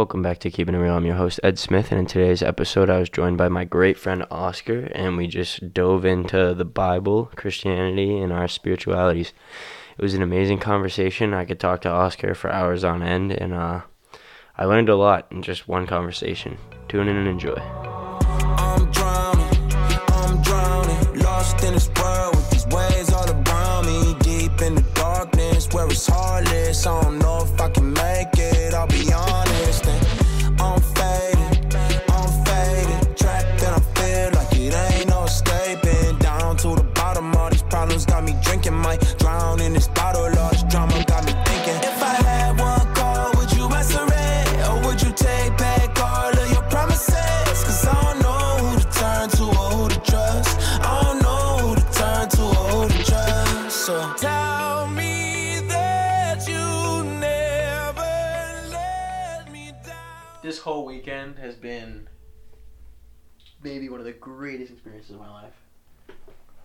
Welcome back to Keeping It Real. I'm your host, Ed Smith, and in today's episode, I was joined by my great friend Oscar, and we just dove into the Bible, Christianity, and our spiritualities. It was an amazing conversation. I could talk to Oscar for hours on end, and uh, I learned a lot in just one conversation. Tune in and enjoy. I'm drowning, I'm drowning, lost in this world with these waves all around me. Deep in the darkness where it's heartless. I don't know if I can make has been maybe one of the greatest experiences of my life.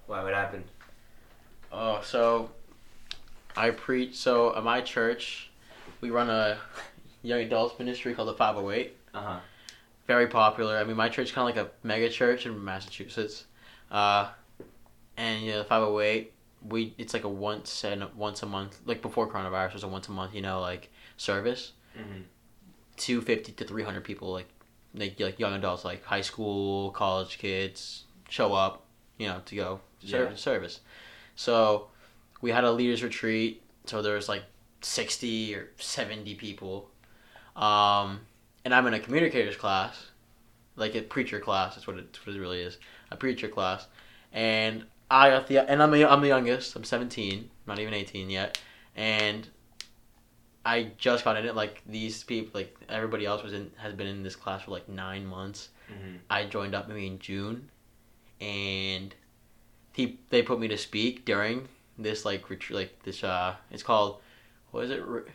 Why? What happened? Oh, so I preach. So at my church, we run a young adults ministry called the 508. Uh huh. Very popular. I mean, my church is kind of like a mega church in Massachusetts. Uh, and yeah, the 508, we it's like a once and once a month, like before coronavirus, it was a once a month, you know, like service. Mm-hmm. 250 to 300 people like like like young adults like high school college kids show up you know to go serve Yeah. service. So we had a leaders retreat so there was like 60 or 70 people. Um and i'm in a communicators class like a preacher class that's what it, what it really is a preacher class. And i got the and i'm the, I'm the youngest i'm 17 not even 18 yet. And I just got in it. Like these people, like everybody else was in, has been in this class for like nine months. Mm-hmm. I joined up maybe in June, and he they put me to speak during this like retreat, like this uh, it's called what is it, R-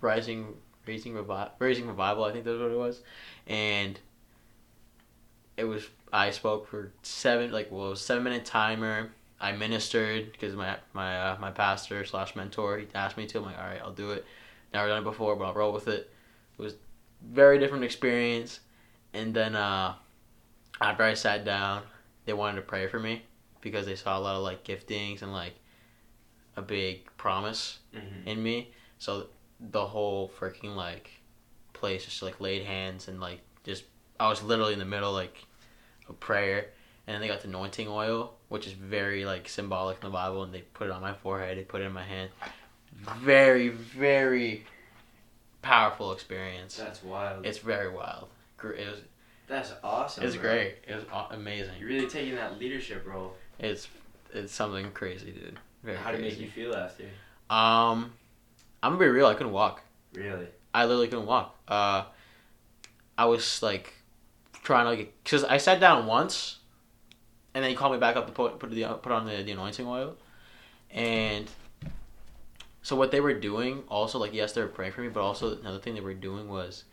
rising raising revi- raising revival. I think that's what it was, and it was I spoke for seven like well seven minute timer. I ministered because my my uh, my pastor slash mentor he asked me to. I'm like, all right, I'll do it. Never done it before, but I'll roll with it. It was very different experience. And then uh, after I sat down, they wanted to pray for me because they saw a lot of like giftings and like a big promise Mm-hmm. in me. So the whole freaking like place just like laid hands and like just I was literally in the middle like of prayer and then they got the anointing oil which is very like symbolic in the Bible and they put it on my forehead they put it in my hand very very powerful experience That's wild. it's very wild it was That's awesome. It's bro. great it was amazing You're really taking that leadership role. it's it's something crazy dude very How did it make you feel after? um I'm gonna be real I couldn't walk Really? I literally couldn't walk. Uh, I was like trying to like, cause I sat down once, and then he called me back up to put put the put on the, the anointing oil, and so what they were doing also like yes they were praying for me, but also another thing they were doing was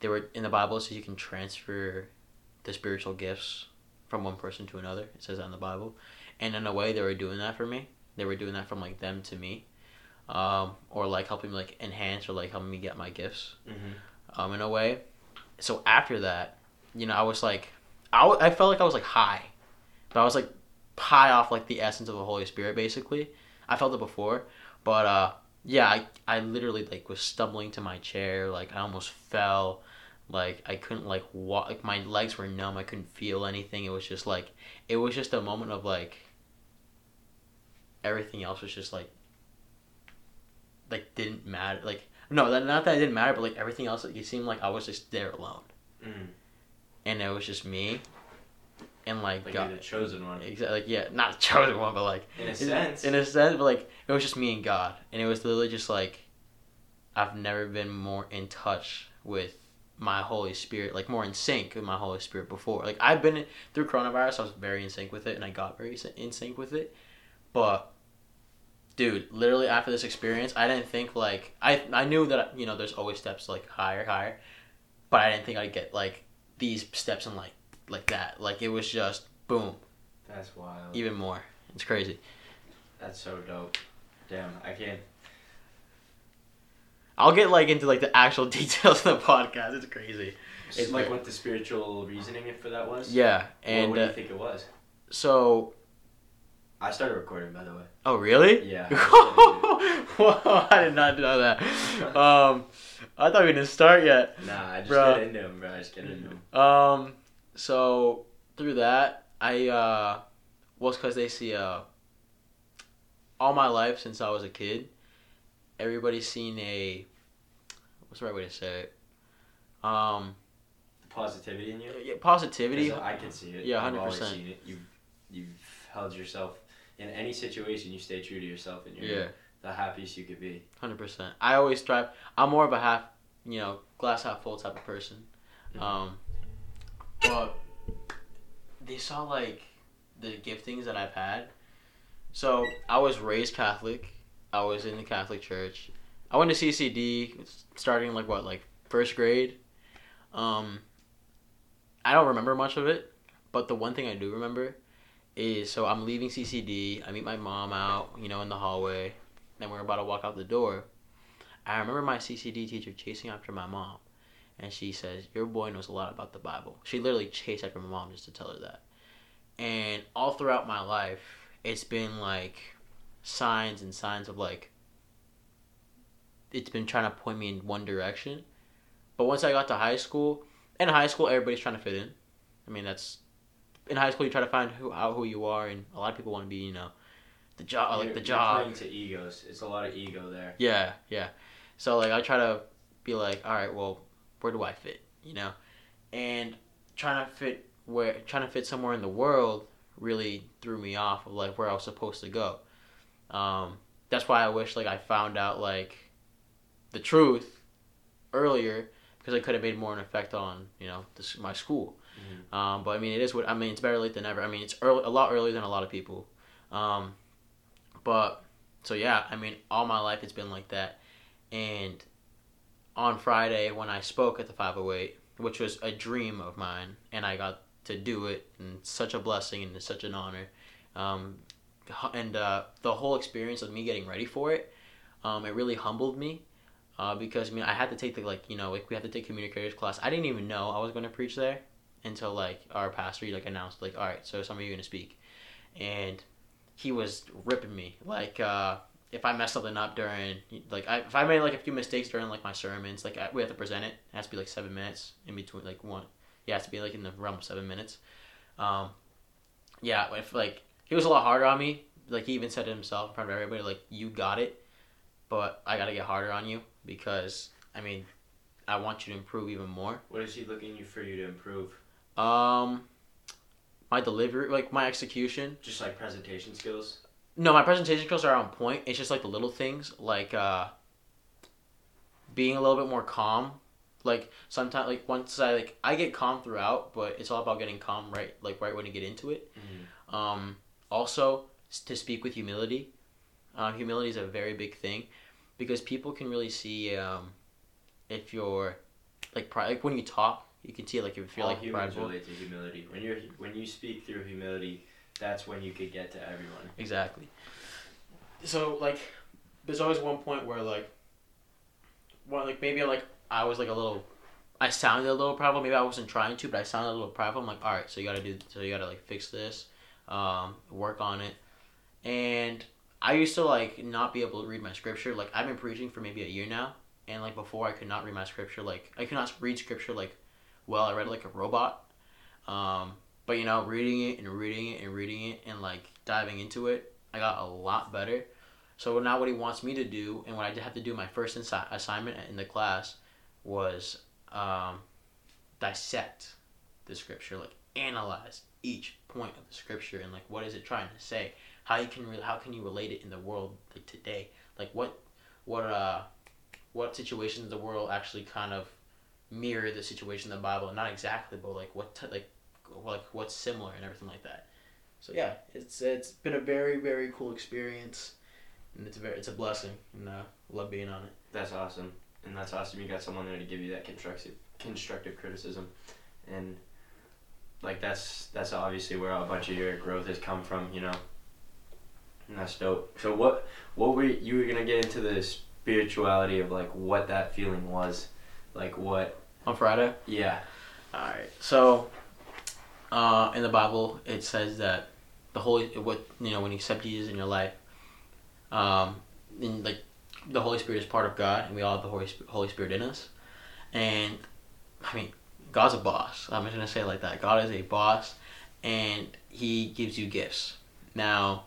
they were in the Bible it says you can transfer the spiritual gifts from one person to another. It says that in the Bible, and in a way they were doing that for me. They were doing that from like them to me, um, or like helping me like enhance or like helping me get my gifts Mm-hmm. um, in a way. So after that, you know, I was like, I, w- I felt like I was like high, but I was like high off like the essence of the Holy Spirit. Basically, I felt it before, but uh, yeah, I I literally like was stumbling to my chair, like I almost fell, like I couldn't like walk, like my legs were numb, I couldn't feel anything. It was just like it was just a moment of like everything else was just like like didn't matter, like no, that not that it didn't matter, but like everything else, like, it seemed like I was just there alone, Mm. and it was just me, and like, Like God, the chosen one. exactly, like yeah, not the chosen one, but like In a sense. in a sense, but like it was just me and God, and it was literally just like I've never been more in touch with my Holy Spirit, like more in sync with my Holy Spirit before. Like I've been through coronavirus, I was very in sync with it, and I got very in sync with it, but dude, literally after this experience, I didn't think like I I knew that you know there's always steps like higher, higher, but I didn't think I'd get like these steps and like like that. Like it was just boom, That's wild. even more. It's crazy. That's so dope. Damn, I can't. I'll get like into like the actual details of the podcast. It's crazy. It's like what the spiritual reasoning for that was. Yeah, And what do uh, you think it was? so. I started recording, by the way. Oh really? Yeah. Whoa, I did not know that. Um, I thought we didn't start yet. Nah, I just Bro. get into him, bro. I just get into him. Um, so through that, I uh, was because they see uh, all my life since I was a kid, everybody's seen a, what's the right way to say it? Um, Positivity in you. yeah, positivity. I can see it. Yeah, I've 100%. seen it. You've you've held yourself in any situation. You stay true to yourself, and you're Yeah, the happiest you could be. hundred percent. I always strive. I'm more of a half, you know, glass half full type of person. Mhm. Um, but they saw like the giftings that I've had. So I was raised Catholic. I was in the Catholic Church. I went to CCD starting like what like first grade. Um, I don't remember much of it, but the one thing I do remember is so I'm leaving CCD. I meet my mom out, you know, in the hallway. Then we're about to walk out the door. I remember my CCD teacher chasing after my mom, and she says, "Your boy knows a lot about the Bible." She literally chased after my mom just to tell her that. And all throughout my life, it's been like signs and signs of like it's been trying to point me in one direction. But once I got to high school, in high school everybody's trying to fit in. I mean that's in high school you try to find who out who you are, and a lot of people want to be you know the job like the job. playing to egos. It's a lot of ego there. Yeah, yeah. So like I try to be like, all right, well, where do I fit? You know, and trying to fit where trying to fit somewhere in the world really threw me off of like where I was supposed to go. Um, that's why I wish like I found out like the truth earlier because I could have made more of an effect on you know this, my school. Mhm. Um, but I mean, it is what I mean. It's better late than never. I mean, it's early, a lot earlier than a lot of people. Um, but so yeah, I mean, all my life it's been like that. And on Friday when I spoke at the 508, which was a dream of mine, and I got to do it, and such a blessing and such an honor. Um, and uh, the whole experience of me getting ready for it, um, it really humbled me. Uh, because I mean, I had to take the like you know like we had to take communicators class. I didn't even know I was going to preach there until like our pastor like announced like all right, so some of you going to speak, and he was ripping me like uh, if I messed something up during like I, if I made like a few mistakes during like my sermons like I, we have to present it. It has to be like seven minutes in between like one. Yeah, it has to be like in the realm of seven minutes. Um, yeah, if like he was a lot harder on me. Like he even said it himself in front of everybody, like you got it, but I got to get harder on you because I mean, I want you to improve even more. What is he looking you for you to improve? Um, my delivery, like my execution. Just like presentation skills. No, my presentation skills are on point. It's just like the little things, like uh, being a little bit more calm. Like sometimes, like once I like I get calm throughout, but it's all about getting calm right, like right when you get into it. Mhm. Um, also, to speak with humility. Um, humility is a very big thing because people can really see um, if you're like pri- like when you talk, you can see like if you're All like humans prideful. relate to humility. When you're when you speak through humility, that's when you could get to everyone. Exactly. So like, there's always one point where like, well, like maybe like I was like a little, I sounded a little prideful. Maybe I wasn't trying to, but I sounded a little prideful. I'm like, all right, so you gotta do, so you gotta like fix this, um, work on it, and I used to like not be able to read my scripture. Like I've been preaching for maybe a year now, and like before I could not read my scripture. Like I could not read scripture like well. I read like a robot. Um, but you know, reading it and reading it and reading it and like diving into it, I got a lot better. So now what he wants me to do, and what I had to do my first insi- assignment in the class, was um, dissect the scripture, like analyze each point of the scripture and like what is it trying to say, how you can re- how can you relate it in the world like today, like what what uh what situations in the world actually kind of mirror the situation in the Bible, not exactly, but like what t- like like what's similar and everything like that. So yeah, it's it's been a very very cool experience, and it's a very it's a blessing, and uh, love being on it. That's awesome, and that's awesome. You got someone there to give you that constructive constructive criticism, and like that's that's obviously where a bunch of your growth has come from. You know, and that's dope. So what what were you were gonna get into the spirituality of like what that feeling was, like what. On Friday. Yeah. All right. So, uh, in the Bible, it says that the Holy, what you know, when you accept Jesus in your life, um, like the Holy Spirit is part of God, and we all have the Holy Holy Spirit in us. And I mean, God's a boss. I'm just gonna say it like that. God is a boss, and He gives you gifts. Now,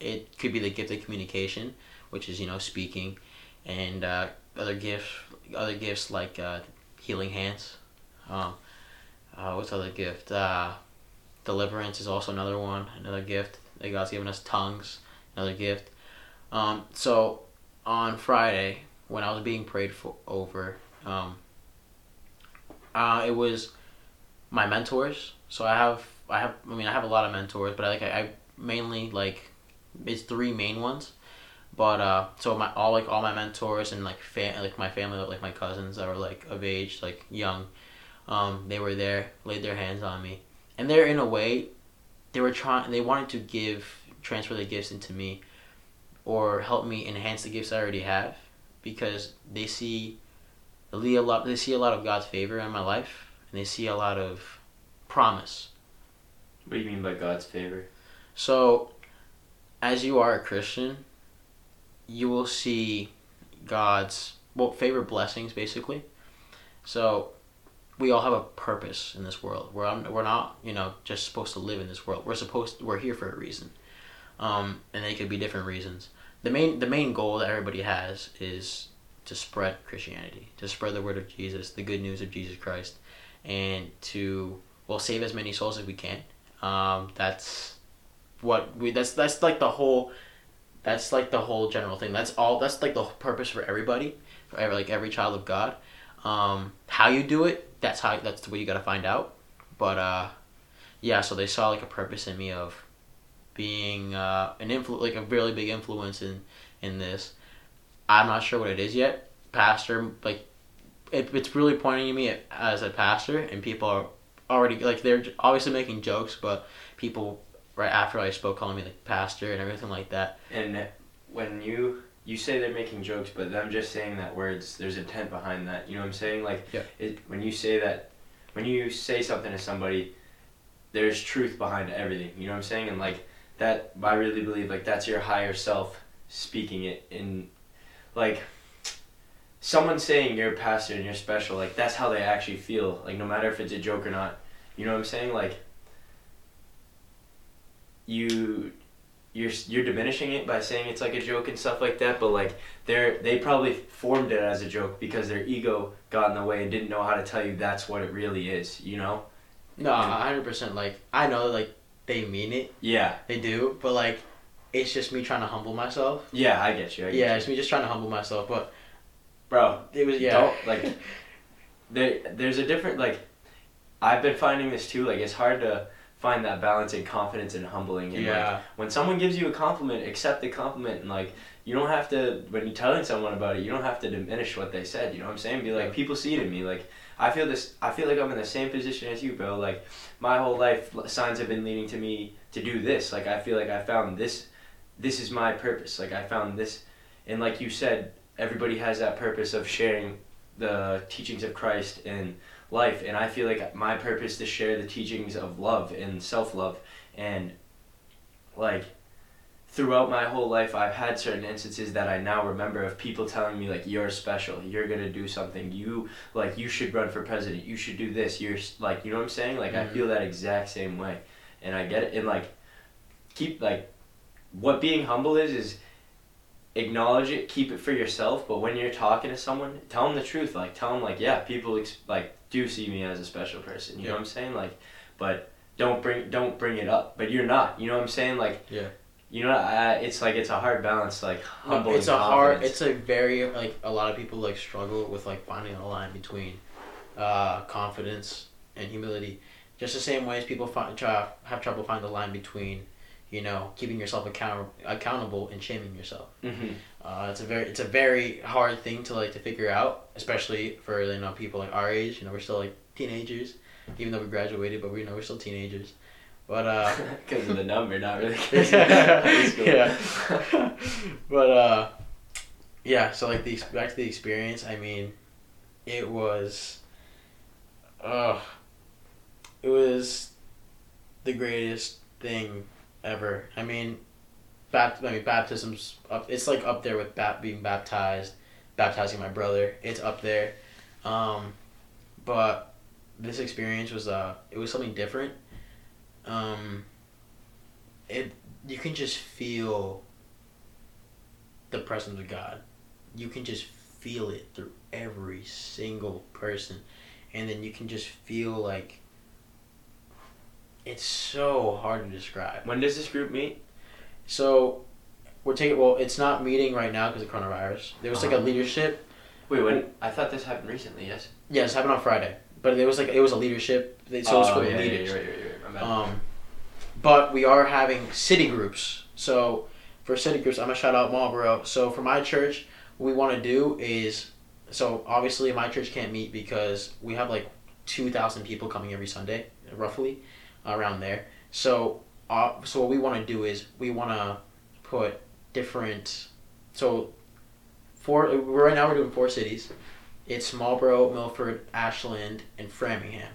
it could be the gift of communication, which is you know speaking, and uh, other gifts, other gifts like uh, healing hands. Um, uh, what's the other gift? Uh, deliverance is also another one, another gift. That God's given us tongues, another gift. Um, so on Friday, when I was being prayed for over, um, uh, it was my mentors. So I have, I have, I mean, I have a lot of mentors, but I like, I, I mainly like, it's three main ones. But uh, so my all like all my mentors and like fam- like my family like my cousins that were like of age like young, um, they were there laid their hands on me, and they're in a way, they were trying they wanted to give transfer the gifts into me, or help me enhance the gifts I already have, because they see, a lot they see a lot of God's favor in my life, and they see a lot of promise. What do you mean by God's favor? So, as you are a Christian, you will see God's well favor blessings basically. So, we all have a purpose in this world. We're we're not you know just supposed to live in this world. We're supposed we're here for a reason, um, and they could be different reasons. The main the main goal that everybody has is to spread Christianity, to spread the word of Jesus, the good news of Jesus Christ, and to well save as many souls as we can. Um, that's what we that's that's like the whole that's like the whole general thing that's all that's like the purpose for everybody for every, like every child of god um how you do it that's how that's the way you got to find out. But uh yeah so they saw like a purpose in me of being uh an influ like a really big influence in in this. I'm not sure what it is yet. Pastor like it, it's really pointing to me as a pastor and people are already like they're obviously making jokes but people right after I spoke calling me like pastor and everything like that. And when you you say they're making jokes, but them just saying that words, there's intent behind that. You know what I'm saying? Like, Yeah. it, when you say that, when you say something to somebody, there's truth behind everything. You know what I'm saying? And like that, I really believe like that's your higher self speaking it in, like. Someone saying you're a pastor and you're special, like that's how they actually feel. Like no matter if it's a joke or not, you know what I'm saying? Like you you're you're diminishing it by saying it's like a joke and stuff like that but like they're they probably formed it as a joke because their ego got in the way and didn't know how to tell you that's what it really is you know No, hundred percent. Like I know, like they mean it, yeah they do, but like it's just me trying to humble myself. yeah i get you I get Yeah, you. it's me just trying to humble myself. But bro it was yeah. don't like there there's a different like i've been finding this too like it's hard to find that balance and confidence and humbling and like, when someone gives you a compliment, accept the compliment and like you don't have to when you're telling someone about it, you don't have to diminish what they said. You know what I'm saying? Be like, people see it in me. Like I feel this. I feel like I'm in the same position as you, bro. Like my whole life, signs have been leading to me to do this. Like I feel like I found this. This is my purpose. Like I found this, and like you said, everybody has that purpose of sharing the teachings of Christ and life and i feel like my purpose to share the teachings of love and self-love. And like throughout my whole life i've had certain instances that i now remember of people telling me like you're special. You're gonna do something. You like you should run for president. You should do this. You're like you know what i'm saying? Like i Mhm. feel that exact same way. And i get it. And like keep like what being humble is is acknowledge it keep it for yourself. But when you're talking to someone tell them the truth. Like tell them like yeah people ex- like do see me as a special person you know what i'm saying like but don't bring don't bring it up but you're not you know what i'm saying like Yeah. you know I, it's like it's a hard balance like humble it's and a hard. It's a very like a lot of people like struggle with like finding a line between uh, confidence and humility. Just the same way as people find try, have trouble finding the line between, you know, keeping yourself account accountable and shaming yourself. Mhm. Uh, it's a very it's a very hard thing to like to figure out, especially for you know people like our age. You know, we're still like teenagers, even though we graduated, but we know we're still teenagers. But uh, because of the number not really 'cause of high school. yeah. but uh, yeah, so like the back to the experience. I mean, it was, uh, it was the greatest thing ever. I mean, bapt- I mean baptisms up. It's like up there with being baptized, baptizing my brother. It's up there, um, but this experience was uh, it was something different. Um, it you can just feel the presence of God. You can just feel it through every single person. And then you can just feel like it's so hard to describe. When does this group meet? So we're taking well, it's not meeting right now because of coronavirus. There was like a Uh-huh. leadership. Wait, when? I thought this happened recently. Yes. Yeah, it happened on Friday, but there was like it was a leadership. they- So it was oh, for yeah, the yeah, leaders. you're right, you're right, you're right. My bad. Um, but we are having city groups. So for city groups, I'm gonna shout out Marlboro. So for my church, what we want to do is, so obviously my church can't meet because we have like two thousand people coming every Sunday, roughly, around there. So, uh, so what we want to do is we want to put different. So, four right now we're doing four cities. It's Marlboro, Milford, Ashland, and Framingham,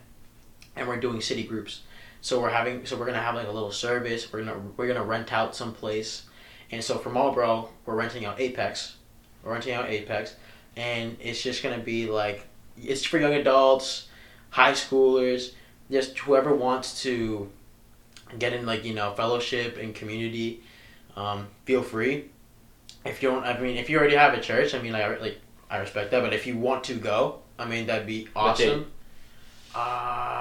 and we're doing city groups. So we're having so we're gonna have like a little service. We're gonna we're gonna rent out some place, and so for Marlboro we're renting out Apex. We're renting out Apex, and it's just gonna be like it's for young adults, high schoolers, just whoever wants to get in like you know fellowship and community. Um, feel free. If you don't, I mean, if you already have a church, I mean, like, I- like I respect that. But if you want to go, I mean, that'd be awesome.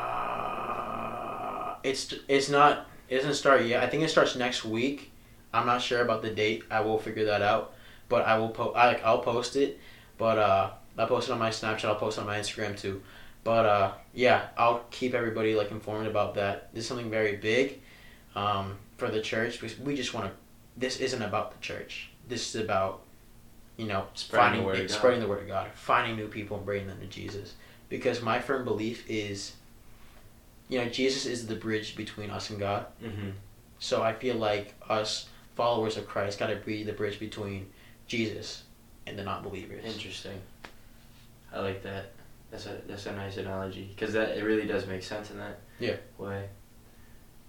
Uh, it's it's not it doesn't start yet. I think it starts next week. I'm not sure about the date. I will figure that out. But I will po- I, I'll post it. But uh, I'll post it on my Snapchat. I'll post it on my Instagram too. But uh, yeah, I'll keep everybody like informed about that. This is something very big um, for the church because we just want to. This isn't about the church. This is about you know Spreading the finding word of God. spreading the word of God, finding new people and bringing them to Jesus. Because my firm belief is, you know, Jesus is the bridge between us and God. mm-hmm. So I feel like us followers of Christ got to be the bridge between Jesus and the non-believers. Interesting. I like that. That's a that's a nice analogy because that it really does make sense in that Yeah. way.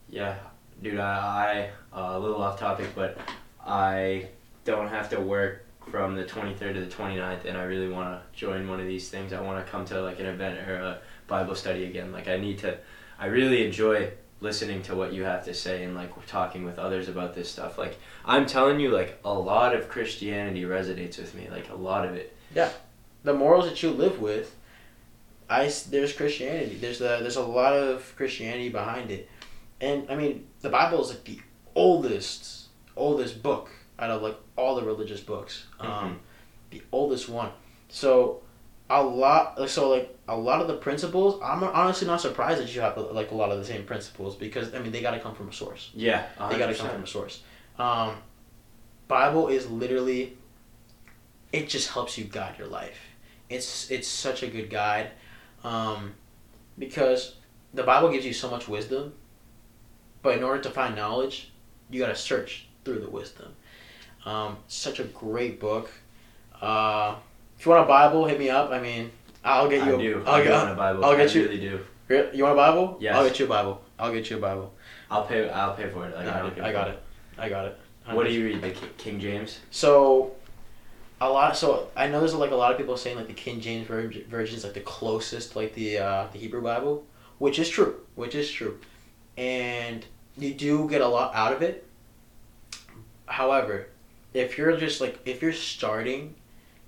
Yeah, dude. I, I uh, a little off topic, but I don't have to work from the 23rd to the 29th, and I really want to join one of these things. I want to come to like an event or a Bible study again. Like I need to. I really enjoy listening to what you have to say and like talking with others about this stuff. Like I'm telling you, like a lot of Christianity resonates with me. Like a lot of it. Yeah. The morals that you live with, I there's Christianity. There's a there's a lot of Christianity behind it, and I mean the Bible is like the oldest oldest book out of like all the religious books. Um, the oldest one. So a lot so like a lot of the principles i'm honestly not surprised that you have like a lot of the same principles because i mean they got to come from a source Yeah, they got to come from a source. Um, Bible is literally, it just helps you guide your life. It's it's such a good guide, um, because the Bible gives you so much wisdom, but in order to find knowledge, you got to search through the wisdom. Um, such a great book. Uh, if you want a Bible, hit me up. I mean, I'll get you. I do. I'll I get, want a Bible. I'll get I you- really do. You want a Bible? Yeah. I'll get you a Bible. I'll get you a Bible. I'll pay. I'll pay for it. Like, I I'm got it. looking I got it. I got it. What do you read? The King James. So, a lot. So I know there's like a lot of people saying like the King James version is like the closest like the uh, the Hebrew Bible, which is true. Which is true, and you do get a lot out of it. However, if you're just like if you're starting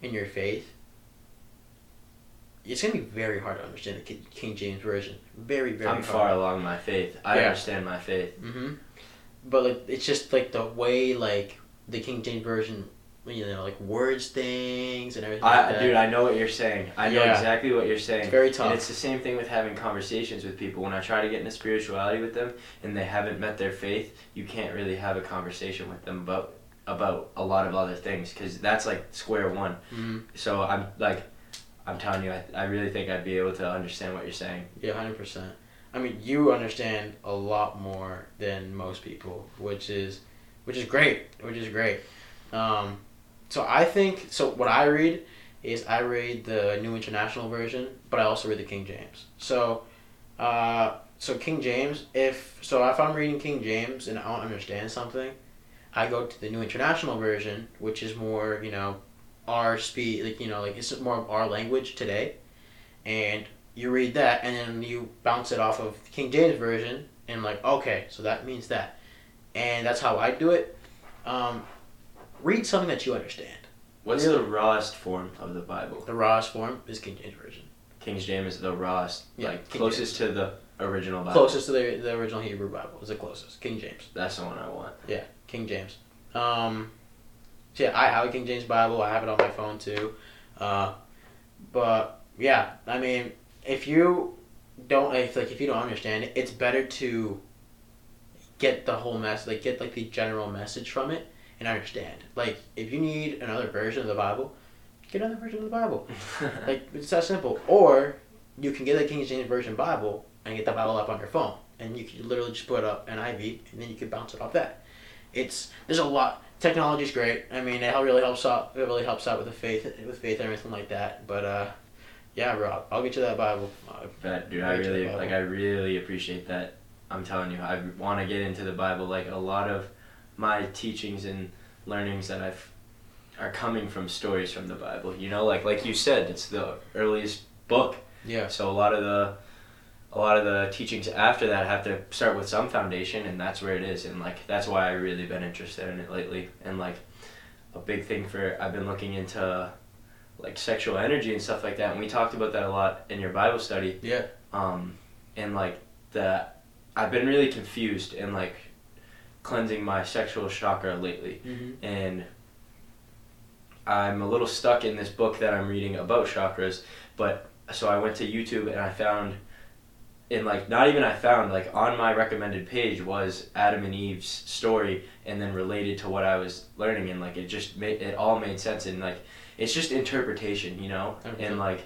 in your faith, it's gonna be very hard to understand the King James version. Very very. I'm hard. far along my faith. I Yeah. understand my faith. Mm-hmm. But like it's just like the way like the King James version, you know, like words things and everything. like I, that. dude, I know what you're saying. I know Yeah. exactly what you're saying. it's very tough. And it's the same thing with having conversations with people. When I try to get into spirituality with them and they haven't met their faith, you can't really have a conversation with them about about a lot of other things because that's like square one. Mhm. So I'm like, I'm telling you, I, I really think I'd be able to understand what you're saying. Yeah, hundred percent. I mean, you understand a lot more than most people, which is, which is great. Which is great. Um, so I think so. What I read is I read the New International Version, but I also read the King James. So, uh, so King James. If so, if I'm reading King James and I don't understand something, I go to the New International Version, which is more you know, our speed. Like you know, like it's more of our language today, and you read that, and then you bounce it off of King James Version, and like okay, so that means that, and that's how I do it. Um, read something that you understand. What's the rawest form of the Bible? The rawest form is King James Version. King James is the rawest, Yeah, like King closest to the original Bible. Closest to the, the original Hebrew Bible is the closest. King James. That's the one I want. Yeah, King James. Um, so yeah, I have a King James Bible. I have it on my phone too. Uh, but yeah, I mean, if you don't if, like if you don't understand it, it's better to get the whole mess, like get like the general message from it and understand. Like if you need another version of the Bible, get another version of the Bible. Like it's that simple. Or you can get the King James Version Bible and get the Bible up on your phone, and you can literally just put up an NIV, and then you can bounce it off that. It's there's a lot. Technology's great. I mean, it really helps out. It really helps out with the faith, with faith and everything like that. But uh, yeah, Rob, I'll get you that Bible. But dude, I Right to the really like. I really appreciate that. I'm telling you, I want to get into the Bible. Like a lot of my teachings and learnings that I've are coming from stories from the Bible. You know, like like you said, it's the earliest book. yeah. So a lot of the a lot of the teachings after that have to start with some foundation and that's where it is and like that's why I've really been interested in it lately and like a big thing for I've been looking into like sexual energy and stuff like that and we talked about that a lot in your Bible study Yeah. um and like that I've been really confused in like cleansing my sexual chakra lately Mm-hmm. and I'm a little stuck in this book that I'm reading about chakras. But so I went to YouTube and I found, in like not even I found like on my recommended page was Adam and Eve's story, and then related to what I was learning, and like it just made it all made sense, and like it's just interpretation, you know, Okay. and like.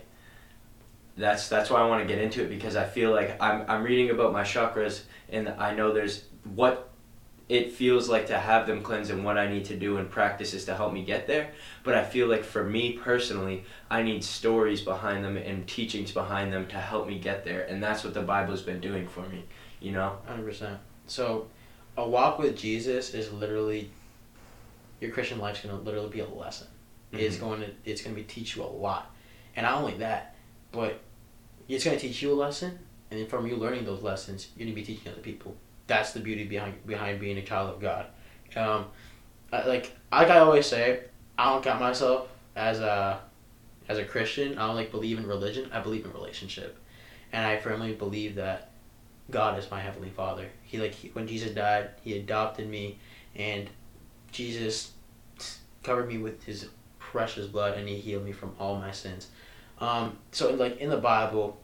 That's that's why I want to get into it because I feel like I'm I'm reading about my chakras and I know there's what it feels like to have them cleanse and what I need to do and practices to help me get there. But I feel like for me personally, I need stories behind them and teachings behind them to help me get there. And that's what the Bible's been doing for me, you know? Hundred percent. So, a walk with Jesus is literally your Christian life's gonna literally be a lesson. It's Mhm. going to it's gonna be teach you a lot, and not only that, but it's gonna teach you a lesson, and then from you learning those lessons, you're gonna be teaching other people. That's the beauty behind behind being a child of God. Um, I, like like I always say, I don't count myself as a as a Christian. I don't like believe in religion. I believe in relationship, and I firmly believe that God is my heavenly Father. He like he, when Jesus died, He adopted me, and Jesus covered me with His precious blood, and He healed me from all my sins. Um, so like in the Bible,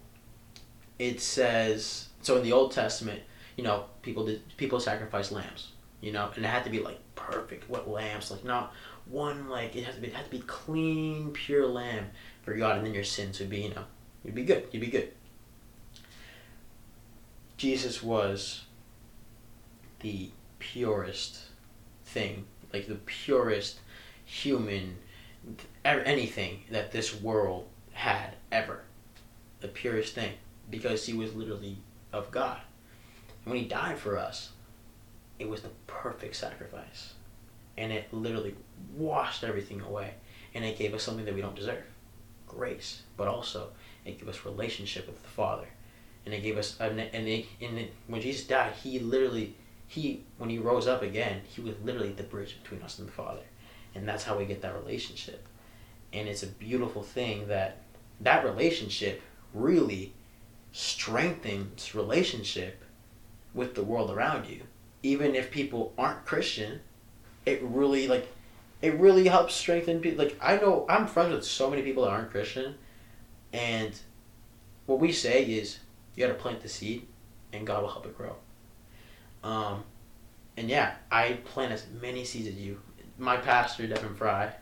it says so in the Old Testament, you know, people did people sacrifice lambs, you know, and it had to be like perfect, what lambs, like not one like it has to be it had to be clean, pure lamb for God, and then your sins would be you know you'd be good, you'd be good. Jesus was the purest thing, like the purest human, anything that this world had ever. The purest thing, because he was literally of God. When he died for us, it was the perfect sacrifice. And it literally washed everything away. And it gave us something that we don't deserve grace. But also, it gave us relationship with the Father and it gave us and, it, and it, when Jesus died, he literally he when he rose up again, he was literally the bridge between us and the Father, and that's how we get that relationship, and it's a beautiful thing that that relationship really strengthens relationship with the world around you, even if people aren't Christian, it really like it really helps strengthen people. Like I know I'm friends with so many people that aren't Christian, and what we say is you got to plant the seed and god will help it grow. Um, and yeah i plant as many seeds as you. My pastor devin fry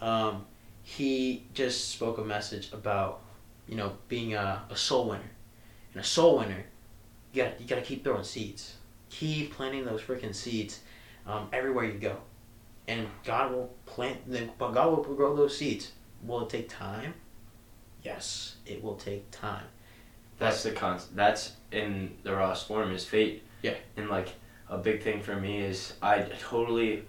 um, he just spoke a message about you know being a, a soul winner. And a soul winner you got you got to keep throwing seeds keep planting those freaking seeds um, everywhere you go and God will plant them, but God will grow those seeds. Will it take time? Yes, it will take time. That's the con. That's in the rawest form is fate. Yeah. And like a big thing for me is I totally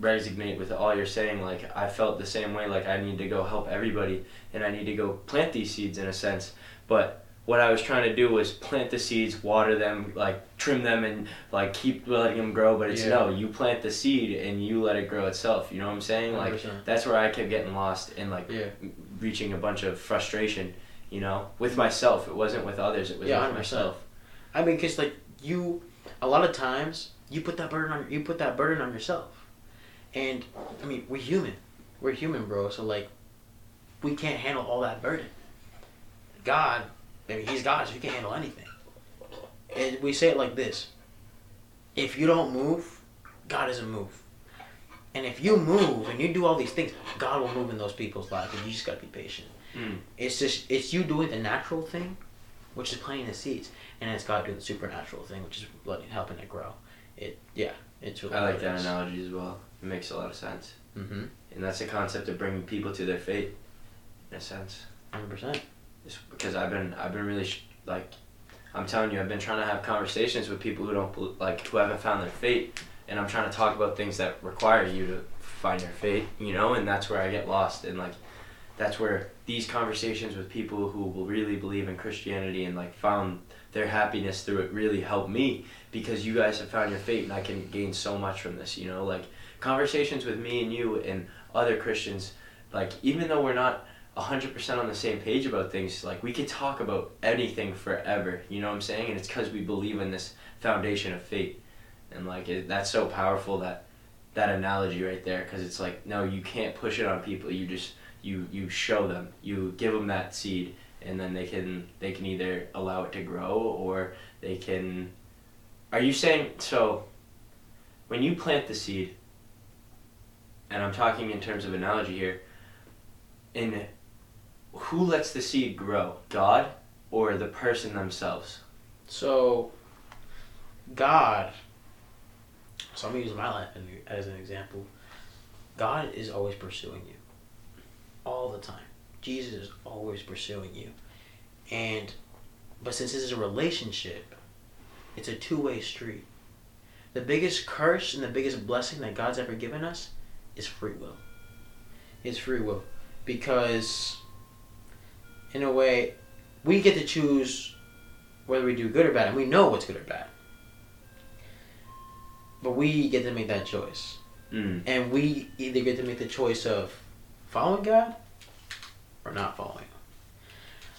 resonate with all you're saying. Like I felt the same way. Like I need to go help everybody, and I need to go plant these seeds in a sense. But what I was trying to do was plant the seeds, water them, like trim them, and like keep letting them grow. But it's Yeah. no, you plant the seed and you let it grow itself. You know what I'm saying? Like 100%. that's where I kept getting lost and like Yeah. reaching a bunch of frustration. You know, with myself. It wasn't with others. It was Yeah, with 100%. myself. I mean, cause like you, a lot of times you put that burden on you put that burden on yourself, and I mean we're human, we're human, bro. So like, we can't handle all that burden. God, I mean, He's God, so He can handle anything. And we say it like this: If you don't move, God doesn't move. And if you move and you do all these things, God will move in those people's lives, and you just gotta be patient. Mm. It's just it's you doing the natural thing, which is planting the seeds, and it's God doing the supernatural thing, which is letting helping it grow. It yeah, it's really. I like that analogy as well. It makes a lot of sense. Mm-hmm. And that's the concept of bringing people to their fate, in a sense. Hundred percent. Just because I've been, I've been really like, I'm telling you, I've been trying to have conversations with people who don't like, who haven't found their fate, and I'm trying to talk about things that require you to find your fate, you know, and that's where I get lost, and like, that's where these conversations with people who will really believe in Christianity and like found their happiness through it really help me because you guys have found your fate and I can gain so much from this, you know, like conversations with me and you and other Christians, like even though we're not 100% on the same page about things, like we could talk about anything forever, you know what I'm saying? And it's cuz we believe in this foundation of faith And like it, that's so powerful that that analogy right there cuz it's like no, you can't push it on people. You just you you show them you give them that seed and then they can they can either allow it to grow or they can are you saying so when you plant the seed and i'm talking in terms of analogy here in who lets the seed grow god or the person themselves So, God. So I'm gonna use my life as an example. God is always pursuing you, all the time. Jesus is always pursuing you, and but since this is a relationship, it's a two-way street. The biggest curse and the biggest blessing that God's ever given us is free will. Is free will, because in a way, we get to choose whether we do good or bad, and we know what's good or bad. But we get to make that choice. mm. And we either get to make the choice of following God or not following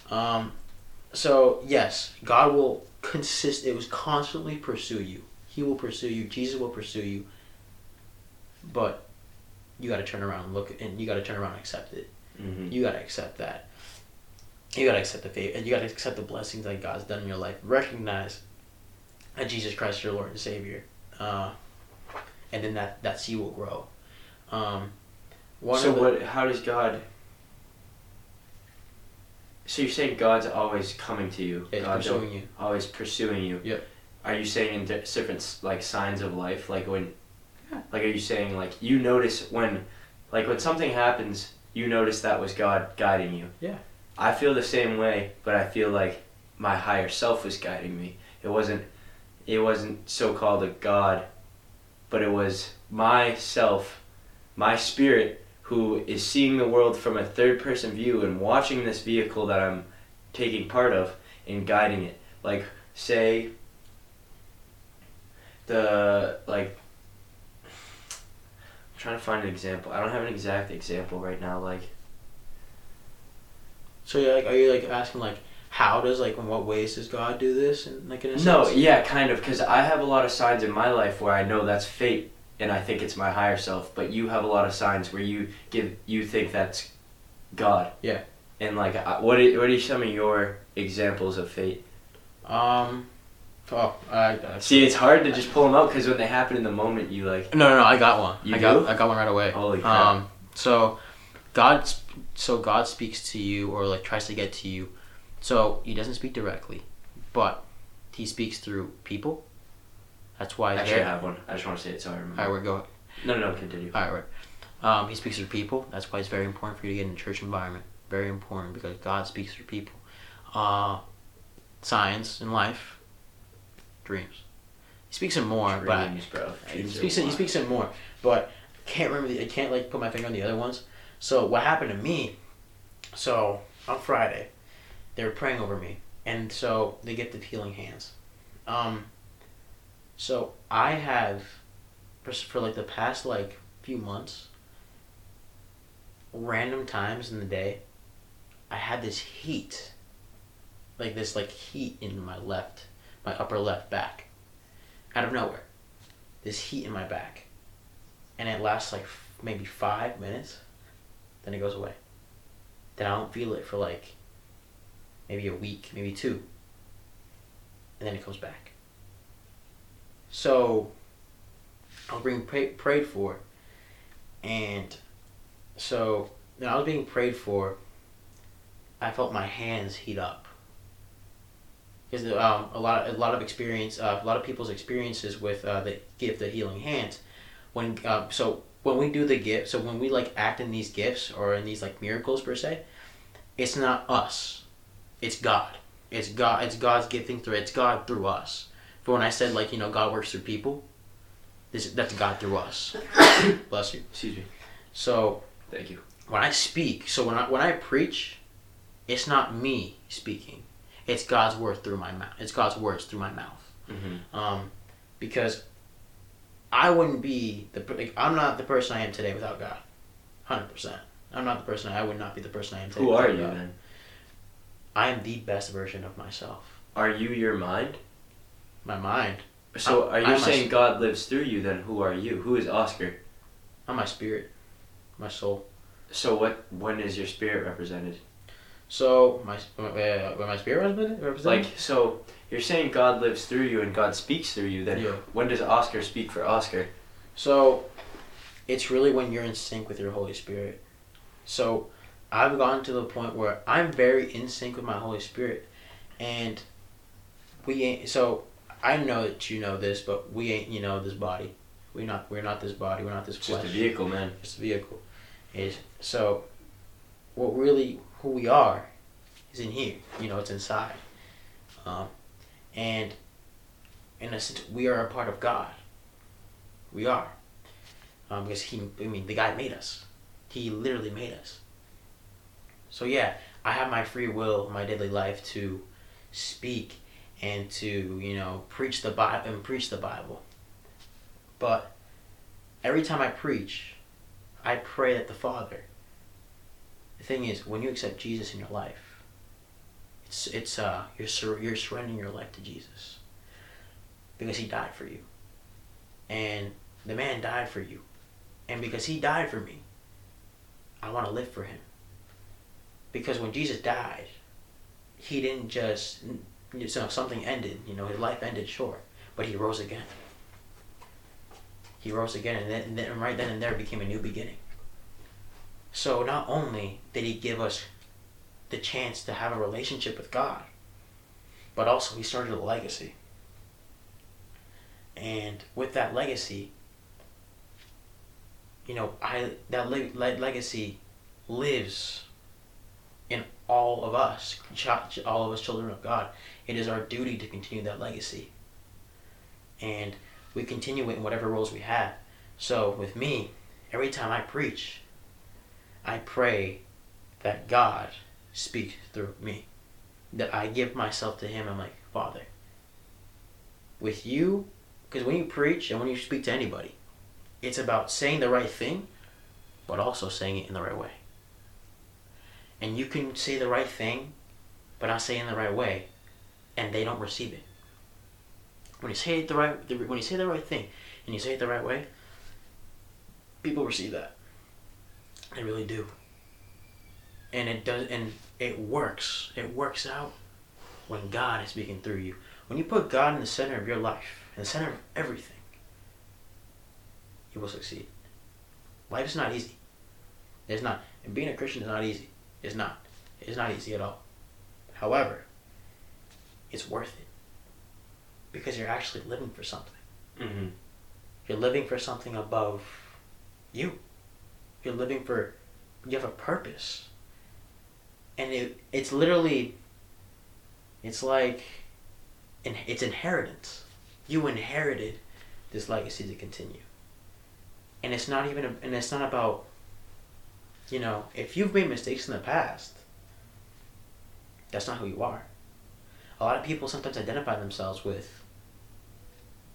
Him. Um, so, yes, God will consist, it was constantly pursue you. He will pursue you. Jesus will pursue you. But you got to turn around and look, and you got to turn around and accept it. hmm You gotta accept that. You gotta accept the faith, and you gotta accept the blessings that God's done in your life. Recognize that Jesus Christ is your Lord and Savior, uh, and then that that seed will grow. Um, one so the, what how does god so you're saying god's always coming to you yeah, he's pursuing you. always pursuing you. Yep. Are you saying in different like signs of life, like when, Yeah. like are you saying like you notice when, like when something happens, you notice that was God guiding you. Yeah. I feel the same way, but I feel like my higher self was guiding me. It wasn't, it wasn't so called a God, but it was myself, my spirit, who is seeing the world from a third person view and watching this vehicle that I'm taking part of and guiding it. Like, say, the, like, I'm trying to find an example. I don't have an exact example right now. Like, So you're like, are you like asking like, how does like in what ways does God do this? And like in a no, sense? yeah, kind of, because I have a lot of signs in my life where I know that's fate and I think it's my higher self, but you have a lot of signs where you give, you think that's God. Yeah. And like, what are, what are some of your examples of fate? Um. Oh, I, I See, it's hard to just pull them out because when they happen in the moment, you like, No, no, no. I got one. You I got do? I got one right away. Holy crap. Um, so God, sp- so God speaks to you or like tries to get to you. So He doesn't speak directly, but He speaks through people. That's why. I actually have one. I just want to say it so I remember. All right, we go. No, no, no, continue. All right, right. Um, he speaks through people. That's why it's very important for you to get in a church environment. Very important because God speaks through people. Uh, science in life, dreams. He speaks in more, but Dreams, bro. he Dreams are speaks in, he speaks in more. But can't remember. The, I can't like put my finger on the other ones. So what happened to me? So on Friday, they were praying over me, and so they get the healing hands. Um. So I have, for, for like the past like few months, random times in the day, I had this heat. Like this like heat in my left, my upper left back, out of nowhere. This heat in my back, and it lasts like maybe five minutes, then it goes away. Then I don't feel it for like maybe a week, maybe two, and then it comes back. So I was being pray- prayed for, and so when I was being prayed for, I felt my hands heat up. Because um, a lot, a lot of experience, uh, a lot of people's experiences with uh, the gift of healing hands, when uh, so when we do the gift, so when we like act in these gifts or in these like miracles per se, it's not us, it's God. It's God. It's God's gifting through. It's God through us. For when I said like you know God works through people, this that's God through us. Bless you. Excuse me. So Thank you. when I speak, so when I when I preach, it's not me speaking. It's God's word through my mouth. It's God's words through my mouth. Mm-hmm. Um, because I wouldn't be the like, I'm not the person I am today without God. Hundred percent. I'm not the person I would not be the person I am today. Who are you God. then? I am the best version of myself. Are you your mind? My mind. So I'm- are you I'm saying God lives through you? Then who are you? Who is Oscar? I'm my spirit. My soul. So what? When is your spirit represented? So my uh, when my spirit represented. represented? Like so, you're saying God lives through you and God speaks through you. Then Yeah. when does Oscar speak for Oscar? So, it's really when you're in sync with your Holy Spirit. So, I've gotten to the point where I'm very in sync with my Holy Spirit, and we ain't. So, I know that you know this, but we ain't. You know this body. We're not. We're not this body. We're not this It's just a vehicle, man. It's a vehicle. Is so. What really who we are, is in here. You know, it's inside. Um, and in a sense, we are a part of God. We are. Um, because he, I mean, the guy made us. He literally made us. So yeah, I have my free will, my daily life to speak and to you know preach the Bible and preach the Bible. But every time I preach, I pray that the Father. The thing is, when you accept Jesus in your life, it's it's uh you're sur- you're surrendering your life to Jesus because He died for you, and the man died for you, and because He died for me, I want to live for Him. Because when Jesus died, He didn't just you know something ended, you know His life ended, sure, but He rose again. He rose again, and then, and then right then and there became a new beginning. So not only did He give us the chance to have a relationship with God, but also He started a legacy. And with that legacy, you know, I that le- le- legacy lives in all of us, all of us children of God. It is our duty to continue that legacy. And we continue it in whatever roles we have. So with me, every time I preach, I pray that God speaks through me. That I give myself to Him. I'm like, Father, with you, because when you preach and when you speak to anybody, it's about saying the right thing, but also saying it in the right way. And you can say the right thing, but not say it in the right way, and they don't receive it. When you say it the right, when you say the right thing, and you say it the right way, people receive that. They really do. And it does, and it works. It works out when God is speaking through you. When you put God in the center of your life, in the center of everything, you will succeed. Life is not easy. It's not. And being a Christian is not easy. It's not. It's not easy at all. However, it's worth it. Because you're actually living for something. Mm-hmm. You're living for something above you. You're living for, you have a purpose. And it, it's literally, it's like, in, it's inheritance. You inherited this legacy to continue. And it's not even, a, and it's not about, you know, if you've made mistakes in the past, that's not who you are. A lot of people sometimes identify themselves with,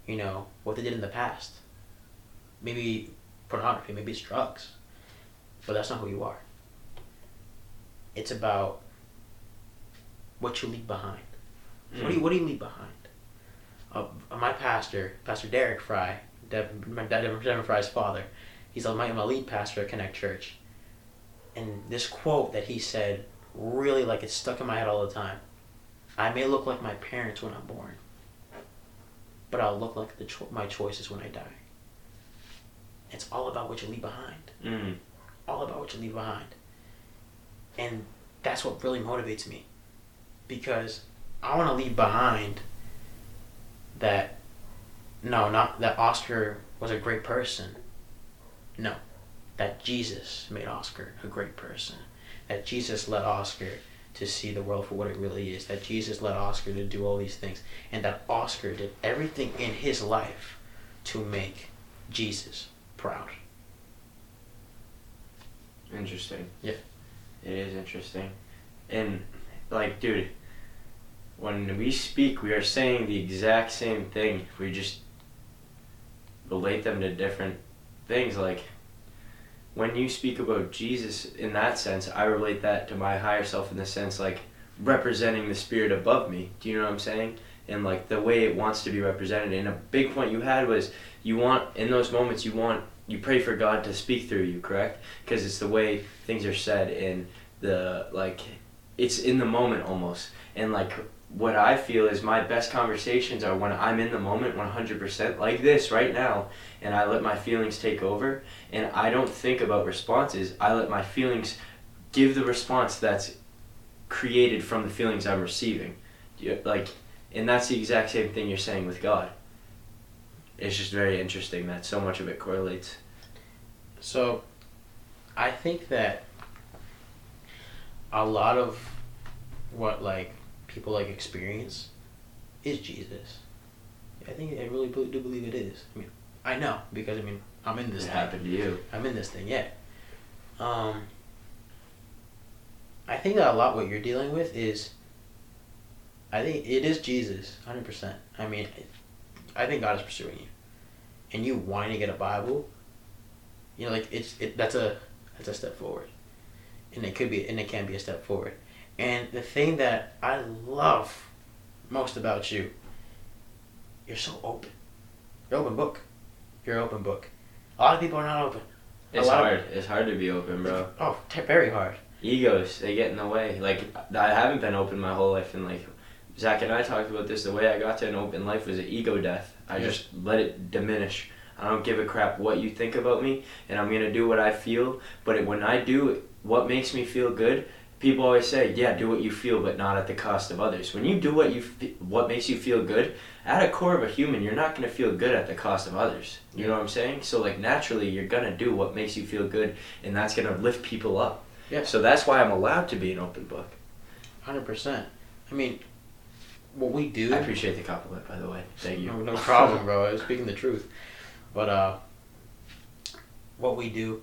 you know, what they did in the past. Maybe pornography, maybe it's drugs. But that's not who you are. It's about what you leave behind. What do you What do you leave behind? Uh, my pastor, Pastor Derek Fry, Dev, my dad, Devin Fry's father, he's my, my lead pastor at Connect Church. And this quote that he said really like it's stuck in my head all the time. I may look like my parents when I'm born, but I'll look like the cho- my choices when I die. It's all about what you leave behind. Mm. All about what you leave behind. And that's what really motivates me. Because I want to leave behind that, no, not that Oscar was a great person. No. That Jesus made Oscar a great person. That Jesus led Oscar to see the world for what it really is. That Jesus led Oscar to do all these things. And that Oscar did everything in his life to make Jesus proud. Interesting. Yeah. It is interesting. And, like, dude, when we speak, we are saying the exact same thing. We just relate them to different things. Like, when you speak about Jesus in that sense, I relate that to my higher self in the sense, like, representing the spirit above me. Do you know what I'm saying? And, like, the way it wants to be represented. And a big point you had was you want, in those moments, you want you pray for God to speak through you, correct? Because it's the way things are said in the like it's in the moment almost. And like what I feel is my best conversations are when I'm in the moment 100% like this right now and I let my feelings take over and I don't think about responses. I let my feelings give the response that's created from the feelings I'm receiving. Like and that's the exact same thing you're saying with God. It's just very interesting that so much of it correlates. So, I think that a lot of what like people like experience is Jesus. I think I really do believe it is. I mean, I know because I mean I'm in this This thing. happened to you. I'm in this thing Yeah. Um, I think that a lot what you're dealing with is. I think it is Jesus, hundred percent. I mean, I think God is pursuing you, and you to get a Bible. You know, like it's it. That's a that's a step forward, and it could be and it can be a step forward. And the thing that I love most about you, you're so open. You're open book. You're open book. A lot of people are not open. A It's lot of- hard. It's hard to be open, bro. Oh, t- very hard. Egos, they get in the way. Like I haven't been open my whole life, and like Zach and I talked about this. The way I got to an open life was an ego death. I Yeah. just let it diminish. I don't give a crap what you think about me, and I'm gonna do what I feel. But it, when I do what makes me feel good, people always say, "Yeah, do what you feel, but not at the cost of others." When you do what you what makes you feel good, at a core of a human, you're not gonna feel good at the cost of others. You know what I'm saying? So like naturally, you're gonna do what makes you feel good, and that's gonna lift people up. Yeah. So that's why I'm allowed to be an open book. Hundred percent. I mean, what we do. I appreciate the compliment, by the way. Thank you. No, no problem, bro. I was speaking the truth. But uh, what we do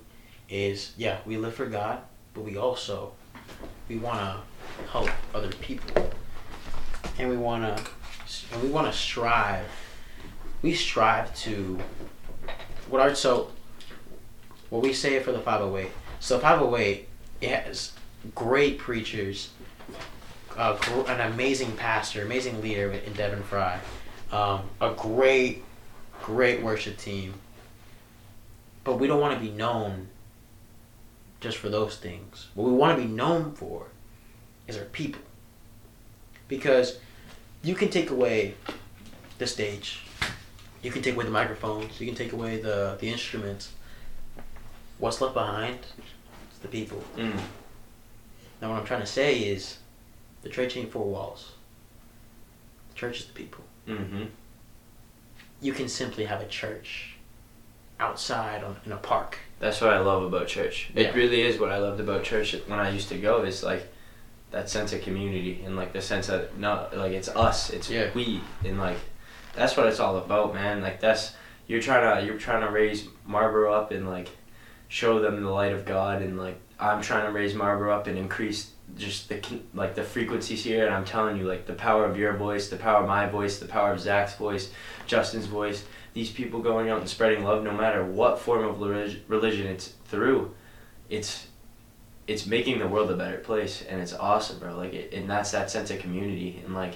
is, yeah, we live for God, but we also we want to help other people, and we want to and we want to strive. We strive to what are so. What we say for the five hundred eight. So five hundred eight, it has great preachers. Uh, gr- an amazing pastor, amazing leader in Devin Fry, um, a great, great worship team. But we don't want to be known just for those things. What we want to be known for is our people. Because you can take away the stage, you can take away the microphones, you can take away the, the instruments. What's left behind is the people. Mm. Now, what I'm trying to say is the church ain't four walls, the church is the people Mm-hmm. you can simply have a church outside on, in a park. That's what I love about church. Yeah. It really is what I loved about church when I used to go. Is like that sense of community and like the sense that not like it's us, it's Yeah. we, and like that's what it's all about, man. Like that's you're trying to you're trying to raise Marlboro up and like show them the light of God, and like I'm trying to raise Marlboro up and increase just the like the frequencies here. And I'm telling you, like the power of your voice, the power of my voice, the power of Zach's voice, Justin's voice. These people going out and spreading love, no matter what form of religion it's through, it's it's making the world a better place, and it's awesome, bro. Like, it, and that's that sense of community, and like,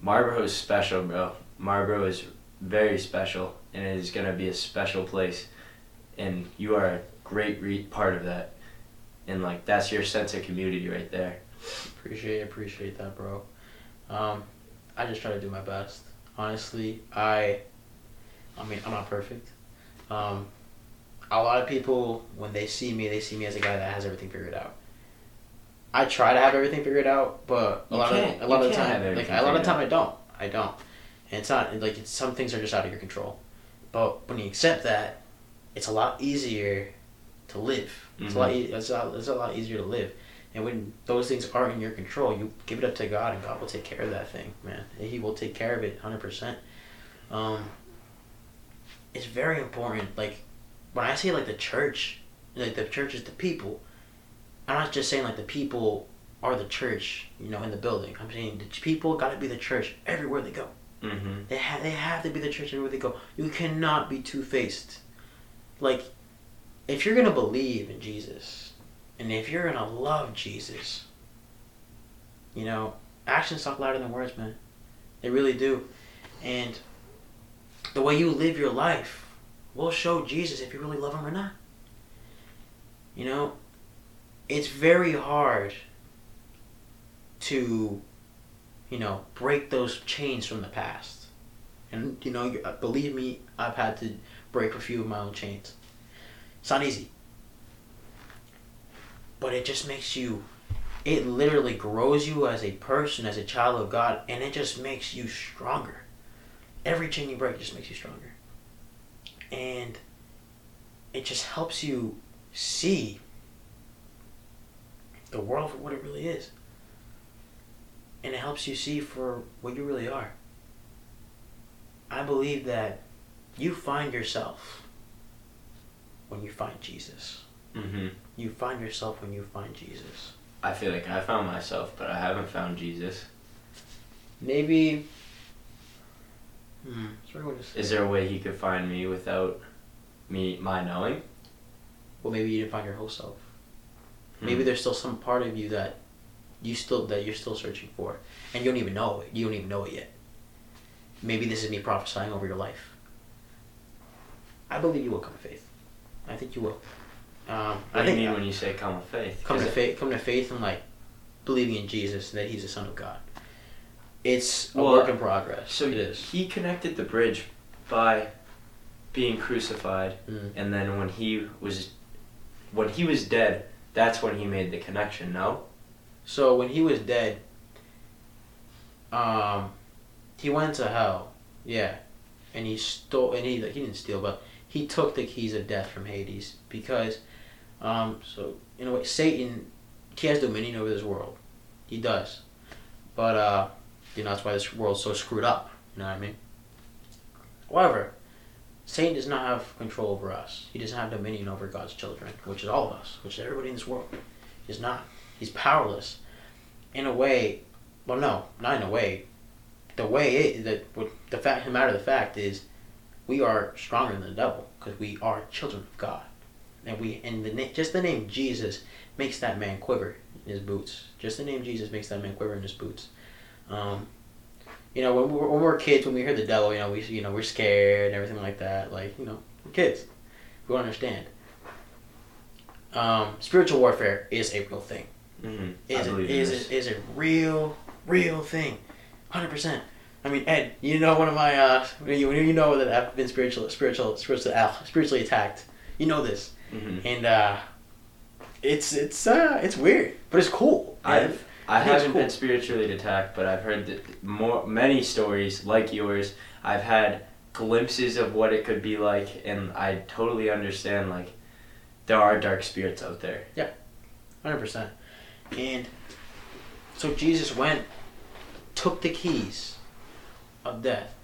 Marlboro is special, bro. Marlboro is very special, and it is gonna be a special place, and you are a great re- part of that, and like that's your sense of community right there. Appreciate appreciate that, bro. Um, I just try to do my best. Honestly, I, I mean, I'm not perfect. Um, a lot of people when they see me, they see me as a guy that has everything figured out. I try to have everything figured out, but a You lot of a lot of the time, like a lot of time, I don't. I don't, and it's not like it's, some things are just out of your control. But when you accept that, it's a lot easier to live. It's a lot. Mhm. E- it's, a, it's a lot easier to live. And when those things aren't in your control, you give it up to God, and God will take care of that thing, man. He will take care of it, hundred percent. Um, it's very important. Like when I say like the church, like the church is the people. I'm not just saying like the people are the church, you know, in the building. I'm saying the people got to be the church everywhere they go. Mm-hmm. They have they have to be the church everywhere they go. You cannot be two faced. Like, if you're gonna believe in Jesus, and if you're gonna love Jesus, you know, actions talk louder than words, man. They really do, and the way you live your life will show Jesus if you really love him or not. You know, it's very hard to you know, break those chains from the past. And you know, uh, believe me, I've had to break a few of my own chains. It's not easy, but it just makes you. It literally grows you as a person, as a child of God, and it just makes you stronger. Every chain you break just makes you stronger, and it just helps you see the world for what it really is and it helps you see for what you really are. I believe that you find yourself when you find Jesus. Mm-hmm. You find yourself when you find Jesus. I feel like I found myself, but I haven't found Jesus. Maybe. Hmm. It's a weird way to say Is there a way he could find me without me my knowing? Well, maybe you didn't find your whole self. Hmm. Maybe there's still some part of you that you still that you're still searching for, and you don't even know it. You don't even know it yet. Maybe this is me prophesying over your life. I believe you will come to faith. I think you will. Um, What I do you mean when you say come with faith? come to faith, come to faith, and like believing in Jesus and that He's the Son of God. It's a Well, work in progress. So it is. he connected the bridge by being crucified, Mm. and then when he was when he was dead, that's when he made the connection. No. So when he was dead, um, he went to hell. Yeah, and he stole, and he he didn't steal, but he took the keys of death from Hades because, um, so in a way, Satan, he has dominion over this world. He does, but uh, you know that's why this world's so screwed up. You know what I mean? However, Satan does not have control over us. He doesn't have dominion over God's children, which is all of us, which is everybody in this world. He's not. He's powerless. In a way, well, no, not in a way. The way it, the, the fact, the matter of the fact is, we are stronger than the devil because we are children of God, and we and the na- just the name Jesus makes that man quiver in his boots. Just the name Jesus makes that man quiver in his boots. Um, you know, when we're, when we're kids, when we hear the devil, you know, we you know we're scared and everything like that. Like you know, we're kids. We don't understand. Um, spiritual warfare is a real thing Mm-hmm. is I a, believe is in is a real real thing, hundred percent. I mean, Ed, you know one of my uh, you, you know that I've been spiritual, spiritual, spiritually, uh, spiritually attacked. You know this, Mm-hmm. and uh, it's it's uh, it's weird, but it's cool. I've I, I haven't cool. been spiritually attacked, but I've heard that more many stories like yours. I've had glimpses of what it could be like, and I totally understand like there are dark spirits out there. Yeah, Hundred percent. And so Jesus went, took the keys of death,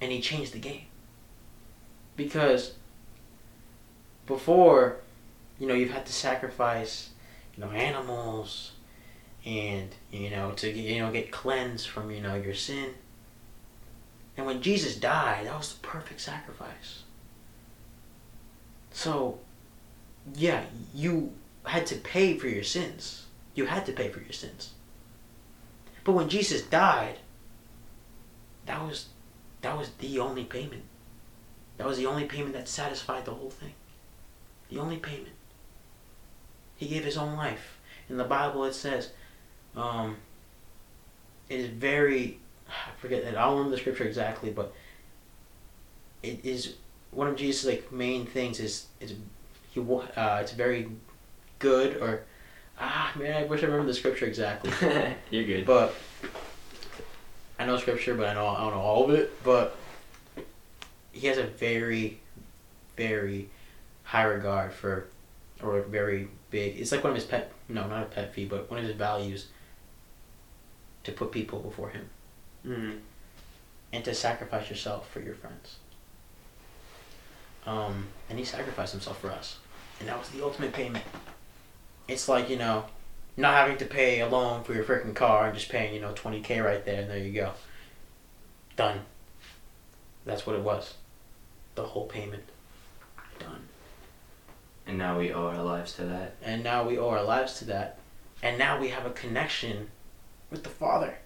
and he changed the game. Because before, you know, you've had to sacrifice, you know, animals, and you know to you know get cleansed from you know your sin. And when Jesus died, that was the perfect sacrifice. So, yeah, you had to pay for your sins. You had to pay for your sins. But when Jesus died, that was that was the only payment. That was the only payment that satisfied the whole thing. The only payment. He gave his own life. In the Bible it says, um, it is very I forget that I don't remember the scripture exactly, but it is one of Jesus' like main things is is he uh, it's very good or ah man I wish I remember the scripture exactly You're good. but I know scripture but I know I don't know all of it but he has a very very high regard for or a very big it's like one of his pet no not a pet fee but one of his values to put people before him. Mm. and to sacrifice yourself for your friends. Um, and he sacrificed himself for us. And that was the ultimate payment. It's like you know not having to pay a loan for your freaking car and just paying you know 20k right there and there you go. Done. That's what it was. The whole payment. Done. And now we owe our lives to that. and now we owe our lives to that. And now we have a connection with the father.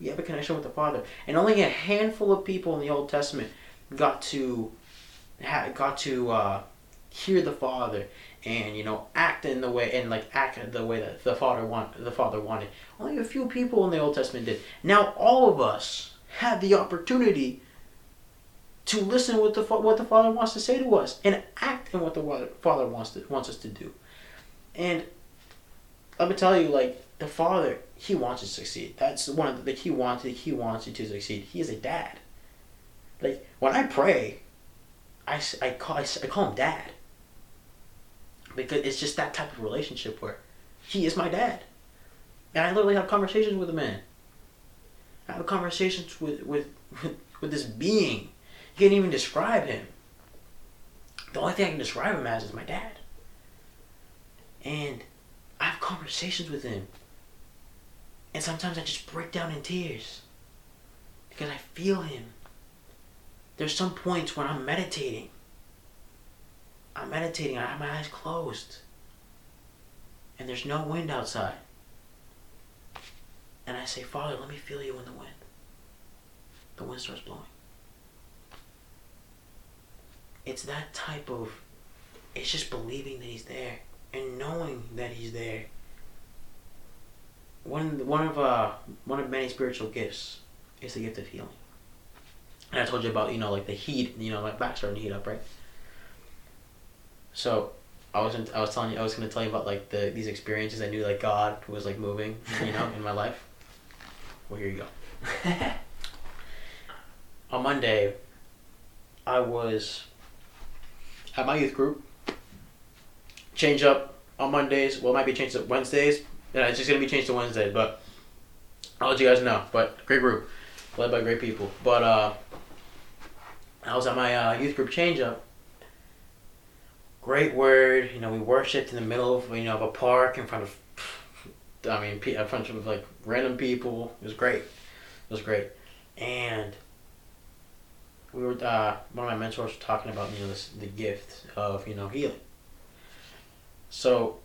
We have a connection with the father. And only a handful of people in the old testament got to got to uh, hear the father and you know act in the way and like act the way that the father want the father wanted. Only a few people in the old testament did. Now all of us have the opportunity to listen what the what the father wants to say to us and act in what the father wants to wants us to do. And let me tell you like the father he wants you to succeed. That's one of the like, he wants he wants you to succeed. He is a dad. Like when i pray I I call I call him dad because it's just that type of relationship where he is my dad and i literally have conversations with a man i have conversations with with with, this being you can't even describe him the only thing i can describe him as is my dad and I have conversations with him. And sometimes I just break down in tears because I feel him. There's some points when I'm meditating. I'm meditating, I have my eyes closed. And there's no wind outside. And I say, Father, let me feel you in the wind. The wind starts blowing. It's that type of, it's just believing that he's there and knowing that he's there. One one of uh one of many spiritual gifts is the gift of healing. And I told you about you know like the heat, you know my back starting to heat up, right? So I wasn't I was telling you I was gonna tell you about like the these experiences I knew like God was like moving, you know, in my life. Well here you go. On Monday I was at my youth group change up on Mondays. Well, it might be changed to Wednesdays. Yeah, it's just gonna be changed to Wednesday, but I'll let you guys know. But great group, led by great people. But uh, I was at my uh, youth group change up. Great word, you know. We worshipped in the middle of you know of a park in front of, I mean, in front of like random people. It was great. It was great, and we were uh, one of my mentors was talking about you know this, the gift of you know healing. So,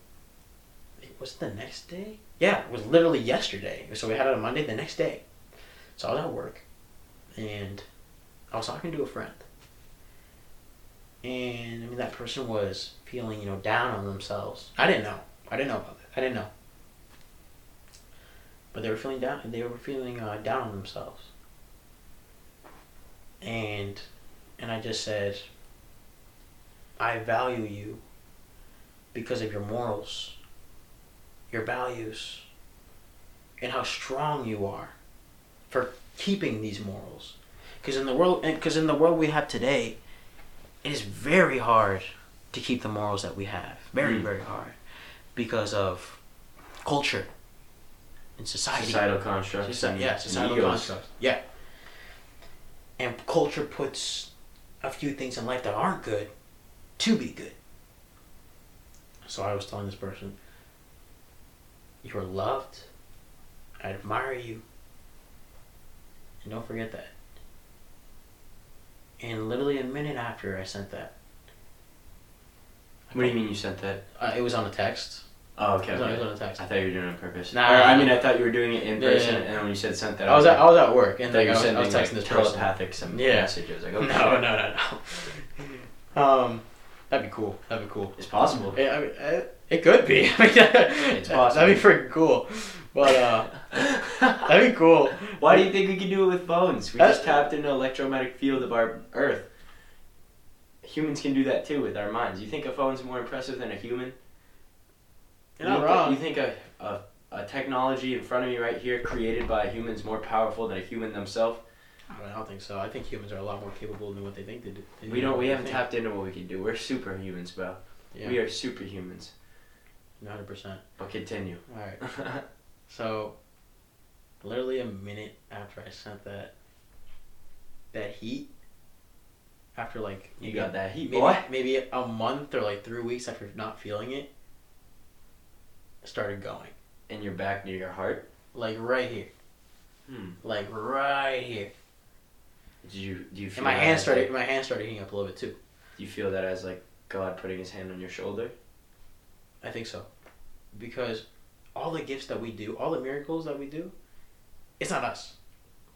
it was the next day? Yeah, it was literally yesterday. So we had it on Monday, the next day. So I was at work, and I was talking to a friend. And I mean, that person was feeling, you know, down on themselves. I didn't know. I didn't know about that. I didn't know. But they were feeling down. They were feeling uh, down on themselves. And, and I just said, I value you because of your morals, your values, and how strong you are for keeping these morals. Because in the world, because in the world we have today, it is very hard to keep the morals that we have. Very, Mm. very hard, because of culture and society. Societal constructs. Soci- and- yeah, societal constructs. Yeah. And culture puts a few things in life that aren't good to be good. So I was telling this person, you are loved. I admire you. And don't forget that. And literally a minute after I sent that, What do you mean you sent that? uh, it was on a text. Oh, okay. It was on, it was on a text. I thought you were doing it on purpose. Nah. Or, I mean, I thought you were doing it in Yeah, person, yeah. and then when you said sent that, I was at, I was at work and like, you I was, I was texting like, this person. telepathic some Yeah. messages. Like, okay, No, no, no, no. Um, that'd be cool. That'd be cool. It's possible. Yeah, I mean, uh, it could be. It's possible. That'd be freaking cool. But uh, that'd be cool. Why do you think we can do it with phones? We just tapped into electromagnetic field of our Earth. Humans can do that too with our minds. You think a phone's more impressive than a human? You're not think- wrong. You think a, a, a technology in front of me right here, created by a human, is more powerful than a human themselves? I, mean, I don't think so. I think humans are a lot more capable than what they think they do. they We do, don't. We they haven't think. tapped into what we can do. We're superhumans, bro. Yeah, We are superhumans. hundred percent. But continue. All right. So, literally a minute after I sent that, that heat. After like you got that heat, maybe, boy. maybe a month or like three weeks after not feeling it, it started going In your back near your heart. like right here, Hmm. like right here, Did you do you feel and my hand started like- my hand started heating up a little bit too. do you feel that as like God putting His hand on your shoulder? I think so, because all the gifts that we do, all the miracles that we do, it's not us,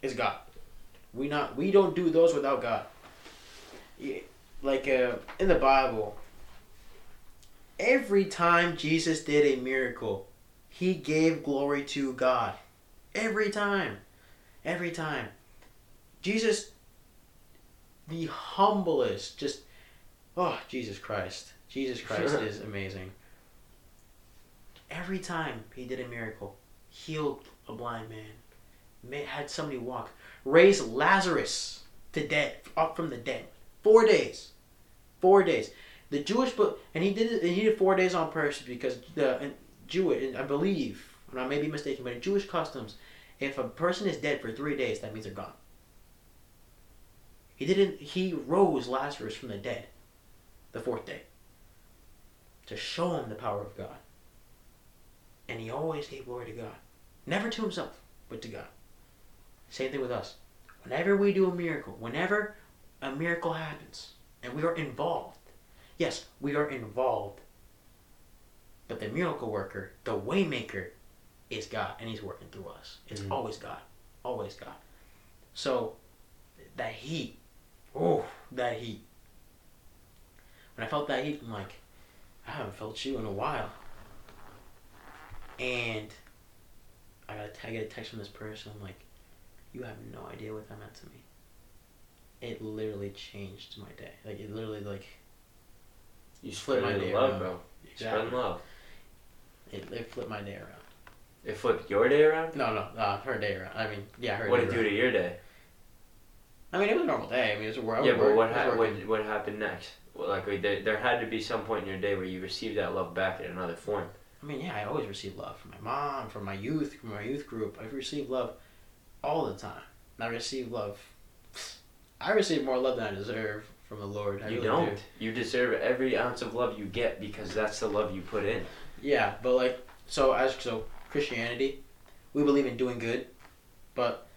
it's God. We not we don't do those without God. Like uh, in the Bible, every time Jesus did a miracle, he gave glory to God. Every time, every time, Jesus, the humblest, just oh Jesus Christ, Jesus Christ is amazing. Every time he did a miracle, healed a blind man, ma- had somebody walk, raised Lazarus to dead, up from the dead, four days, four days. The Jewish book, and he did it. And he did four days on purpose because the uh, and Jewish, I believe, and I may be mistaken, but in Jewish customs, if a person is dead for three days, that means they're gone. He didn't. He rose Lazarus from the dead, the fourth day, to show him the power of God. And he always gave glory to God. Never to himself, but to God. Same thing with us. Whenever we do a miracle, whenever a miracle happens, and we are involved, yes, we are involved. But the miracle worker, the waymaker, is God, and He's working through us. It's Mhm. always God, always God. So that heat, oh, that heat. When I felt that heat, I'm like, I haven't felt you in a while. And I got a, I get a text from this person. I'm like, you have no idea what that meant to me. It literally changed my day. Like it literally like You spread my day love, around. bro. Exactly. spread love. it, it flipped my day around. It flipped your day around. No, no, uh, her day around. I mean, yeah, her. What day did it do around. to your day? I mean, it was a normal day. I mean, it was a work. yeah, but what, ha- what what happened next? Well, like there, there had to be some point in your day where you received that love back in another form. I mean, yeah, I always receive love from my mom, from my youth, from my youth group. I receive love all the time. And I receive love. I receive more love than I deserve from the Lord. I you really don't. do. You deserve every ounce of love you get because that's the love you put in. Yeah, but like, so as so Christianity, we believe in doing good, but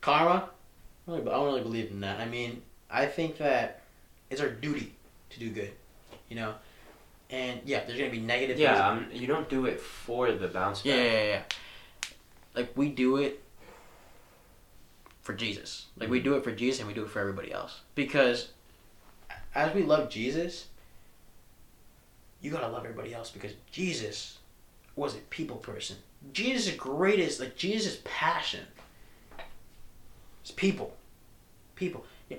karma, really- I don't really believe in that. I mean, I think that it's our duty to do good, you know, and yeah, there's gonna be negative. things Yeah, um, you don't do it for the bounce back. Yeah, yeah, yeah. Like we do it for Jesus. Like we do it for Jesus and we do it for everybody else. Because as we love Jesus, you gotta love everybody else because Jesus was a people person. Jesus' greatest like Jesus' passion is people. People. Yeah.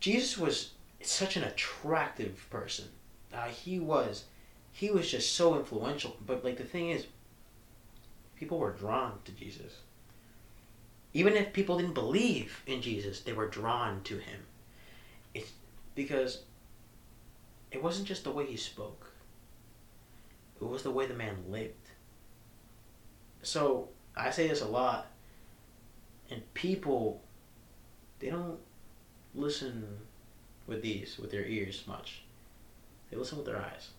Jesus was such an attractive person. Uh, he was he was just so influential. But like the thing is, people were drawn to Jesus. even if people didn't believe in Jesus, they were drawn to him. It's because it wasn't just the way he spoke. It was the way the man lived. So I say this a lot, and people they don't listen with these with their ears much. They listen with their eyes.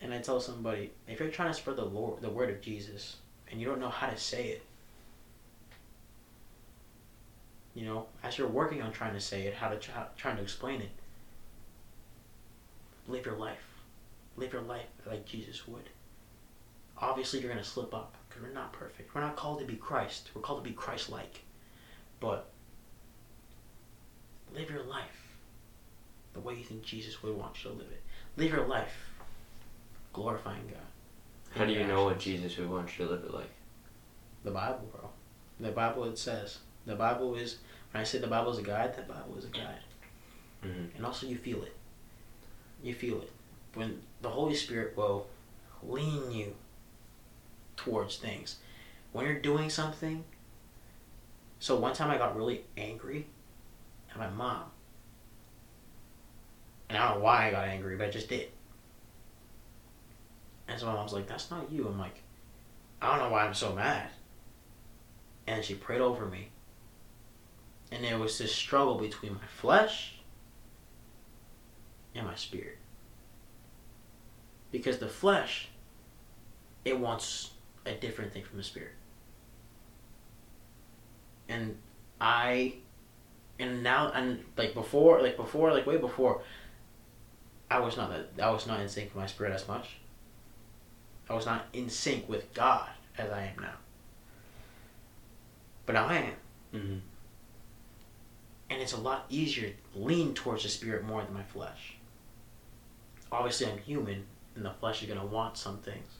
And I tell somebody, if you're trying to spread the Lord, the word of Jesus, and you don't know how to say it, you know, as you're working on trying to say it, how to try, trying to explain it, live your life, live your life like Jesus would. Obviously, you're gonna slip up because we're not perfect. We're not called to be Christ. We're called to be Christ-like, but live your life the way you think Jesus would want you to live it. Live your life glorifying God. How do you know what. Jesus would want you to live it like? The Bible, bro. The Bible it says. The Bible is when I say the Bible is a guide, the Bible is a guide. Mhm. And also you feel it. You feel it. When the Holy Spirit will lean you towards things. When you're doing something. So one time I got really angry at my mom. And I don't know why I got angry, but I just did. And so my mom's like, that's not you. I'm like, I don't know why I'm so mad. And she prayed over me. And there was this struggle between my flesh and my spirit. Because the flesh, it wants a different thing from the spirit. And I, and now, and like before, like before, like way before, I was not that, I was not in sync with my spirit as much. I was not in sync with God as I am now. But now I am. Mm-hmm. And it's a lot easier to lean towards the spirit more than my flesh. Obviously, I'm human, and the flesh is going to want some things.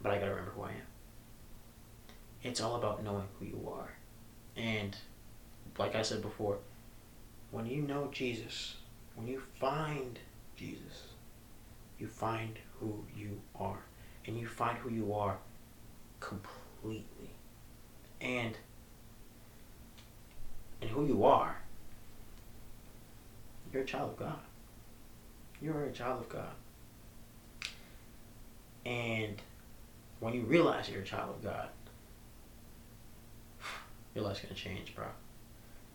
But I got to remember who I am. It's all about knowing who you are. And, like I said before, when you know Jesus, when you find Jesus, you find who you are. And you find who you are completely. And and who you are, you're a child of God. You are a child of God. And when you realize you're a child of God, your life's gonna change, bro.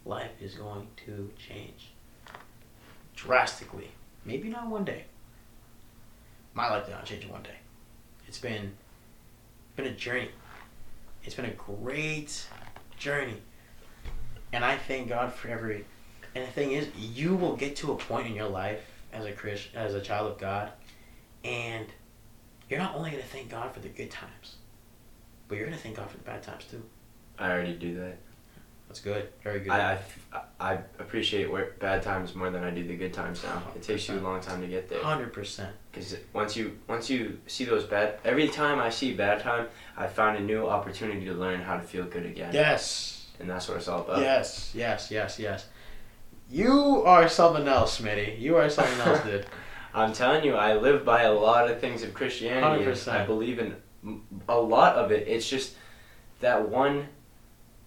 Life is going to change drastically. Maybe not one day. My life did not change in one day. It's been been a journey. It's been a great journey. And I thank God for every. And the thing is, you will get to a point in your life as a Christ, as a child of God, and you're not only gonna thank God for the good times, but you're gonna thank God for the bad times too. I already do that. That's good. Very good. I, I, I appreciate wor- bad times more than I do the good times now. It takes you a long time to get there. Hundred percent. Because once you once you see those bad, every time I see bad time, I found a new opportunity to learn how to feel good again. Yes. And that's what it's all about. Yes. Yes. Yes. Yes. You are something else, Smitty. You are something else, dude. I'm telling you, I live by a lot of things of Christianity. 100%. I believe in a lot of it. It's just that one,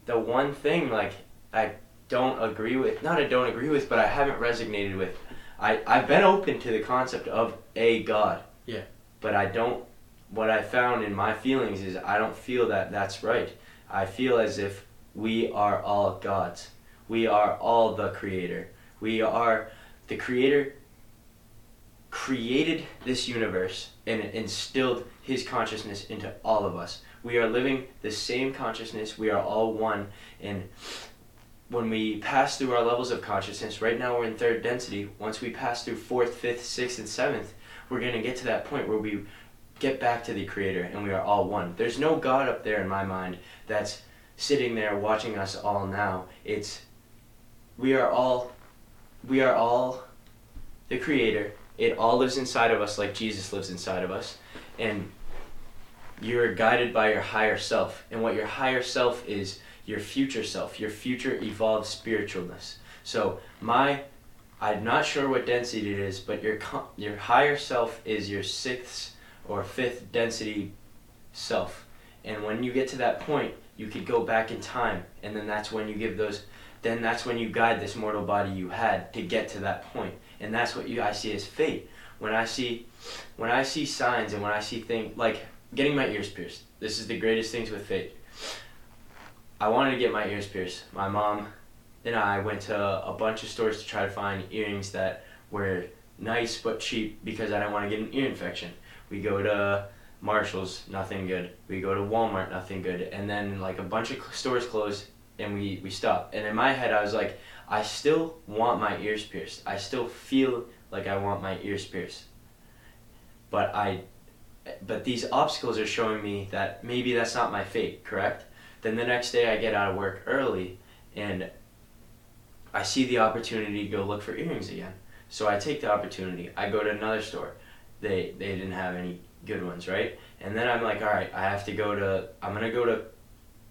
the one thing like I don't agree with. Not I don't agree with, but I haven't resonated with. I I've been open to the concept of a God. Yeah. But I don't. What I found in my feelings is I don't feel that that's right. I feel as if we are all gods. We are all the creator. We are the creator created this universe and instilled his consciousness into all of us. We are living the same consciousness. We are all one. And when we pass through our levels of consciousness, right now we're in third density. Once we pass through fourth, fifth, sixth, and seventh, we're going to get to that point where we get back to the creator and we are all one. There's no God up there in my mind that's sitting there watching us all now. It's we are all we are all the creator. It all lives inside of us like Jesus lives inside of us. And you're guided by your higher self. And what your higher self is your future self, your future evolved spiritualness. So my I'm not sure what density it is, but your your higher self is your sixth or fifth density self, And when you get to that point, you could go back in time, and then that's when you give those. Then that's when you guide this mortal body you had to get to that point, and that's what you I see as fate. When I see, when I see signs and when I see things like getting my ears pierced. This is the greatest things with fate. I wanted to get my ears pierced. My mom and I went to a bunch of stores to try to find earrings that were nice but cheap because I didn't want to get an ear infection. We go to Marshalls, nothing good. We go to Walmart, nothing good. And then like a bunch of stores closed and we, we stopped. And in my head, I was like, I still want my ears pierced. I still feel like I want my ears pierced. But I, but these obstacles are showing me that maybe that's not my fate, correct? Then the next day I get out of work early and I see the opportunity to go look for earrings again. So I take the opportunity. I go to another store. They they didn't have any good ones, right? And then I'm like, all right, I have to go to. I'm gonna go to.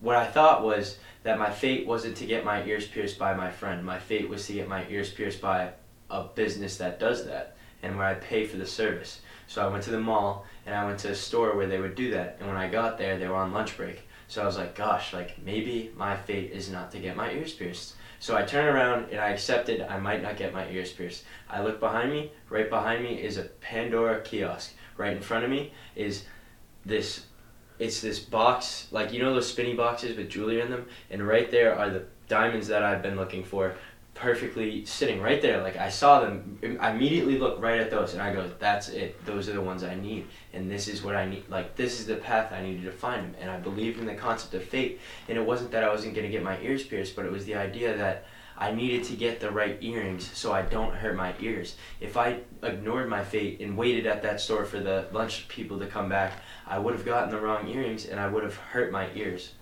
What I thought was that my fate wasn't to get my ears pierced by my friend. My fate was to get my ears pierced by a business that does that and where I pay for the service. So I went to the mall and I went to a store where they would do that. And when I got there, they were on lunch break. So I was like, gosh, like maybe my fate is not to get my ears pierced. So I turn around and I accepted I might not get my ears pierced. I look behind me. Right behind me is a Pandora kiosk. Right in front of me is this. It's this box, like you know those spinny boxes with jewelry in them, and right there are the diamonds that I've been looking for perfectly sitting right there. Like I saw them, I immediately looked right at those, and I go, "That's it. Those are the ones I need, and this is what I need. Like this is the path I needed to find them." And I believed in the concept of fate, and it wasn't that I wasn't gonna get my ears pierced, but it was the idea that I needed to get the right earrings so I don't hurt my ears. If I ignored my fate and waited at that store for the lunch people to come back, I would have gotten the wrong earrings and I would have hurt my ears.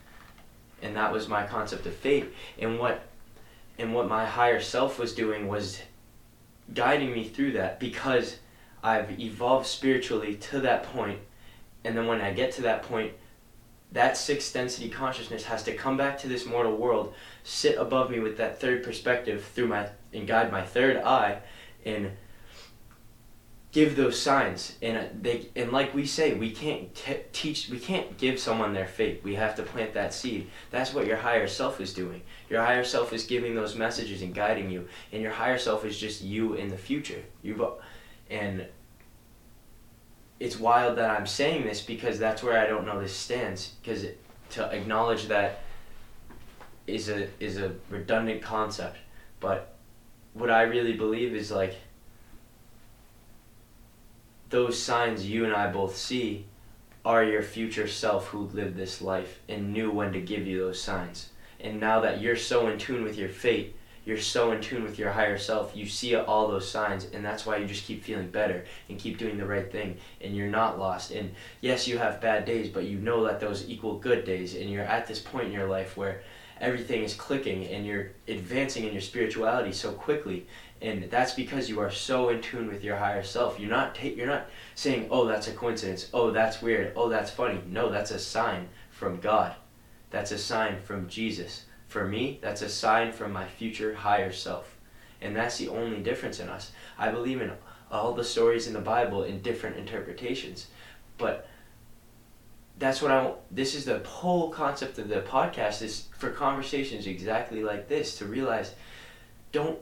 And that was my concept of fate. And what and what my higher self was doing was guiding me through that because I've evolved spiritually to that point. And then when I get to that point that sixth density consciousness has to come back to this mortal world sit above me with that third perspective through my and guide my third eye and give those signs. And uh, they and like we say we can't teach we can't give someone their fate we have to plant that seed. That's what your higher self is doing. Your higher self is giving those messages and guiding you. And your higher self is just you in the future. You've and it's wild that i'm saying this because that's where i don't know this stands. Because to acknowledge that is a is a redundant concept. But what i really believe is like those signs you and I both see are your future self who lived this life and knew when to give you those signs. And now that you're so in tune with your fate, you're so in tune with your higher self, you see all those signs, and that's why you just keep feeling better and keep doing the right thing, and you're not lost. And yes, you have bad days, but you know that those equal good days, and you're at this point in your life where everything is clicking and you're advancing in your spirituality so quickly and that's because you are so in tune with your higher self. You're not ta- you're not saying oh that's a coincidence. Oh that's weird. Oh that's funny. No that's a sign from god. That's a sign from jesus. For me that's a sign from my future higher self. And that's the only difference in us. I believe in all the stories in the bible in different interpretations. But that's what I. This is the whole concept of the podcast is for conversations exactly like this to realize, don't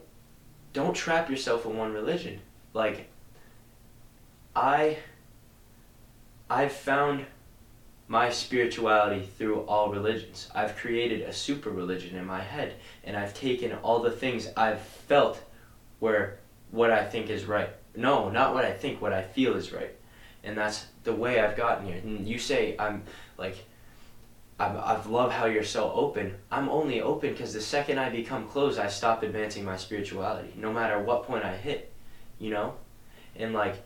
don't trap yourself in one religion. Like, I, I've found my spirituality through all religions. I've created a super religion in my head, and I've taken all the things I've felt where what I think is right. No, not what I think, what I feel is right. And that's the way I've gotten here. And you say I'm like I, I love how you're so open. I'm only open because the second I become closed, I stop advancing my spirituality, no matter what point I hit, you know? And like,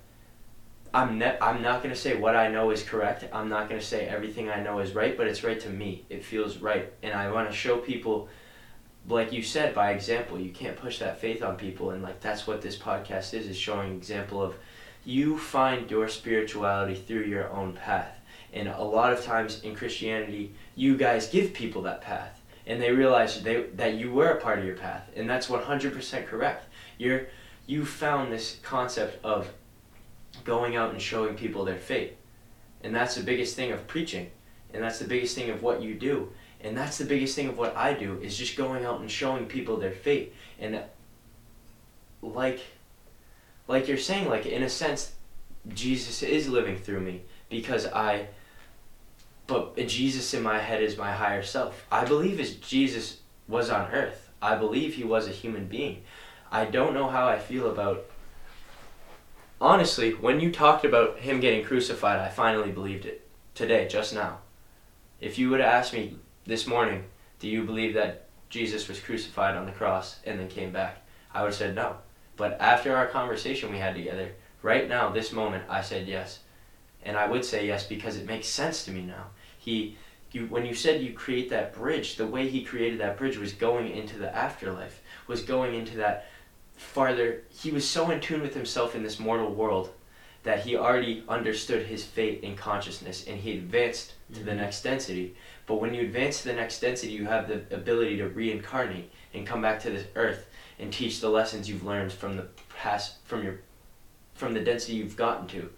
I'm, ne- I'm not going to say what I know is correct. I'm not going to say everything I know is right, but it's right to me. It feels right. And I want to show people, like you said, by example. You can't push that faith on people. And like, that's what this podcast is, is showing example of you find your spirituality through your own path. And a lot of times in Christianity, you guys give people that path and they realize they, that you were a part of your path and that's 100% correct. You're you found this concept of going out and showing people their faith. And that's the biggest thing of preaching and that's the biggest thing of what you do. And that's the biggest thing of what i do is just going out and showing people their faith. And like like you're saying like in a sense jesus is living through me because i but jesus in my head is my higher self. I believe as jesus was on earth. I believe he was a human being. I don't know how i feel about honestly when you talked about him getting crucified i finally believed it today just now. If you would have asked me this morning do you believe that jesus was crucified on the cross and then came back? I would have said no. But after our conversation we had together, right now, this moment, I said yes. And I would say yes because it makes sense to me now. He, you, when you said you create that bridge, the way he created that bridge was going into the afterlife, was going into that farther. He was so in tune with himself in this mortal world that he already understood his fate in consciousness and he advanced to the Mhm. next density. But when you advance to the next density, you have the ability to reincarnate and come back to this earth and teach the lessons you've learned from the past from your from the density you've gotten to.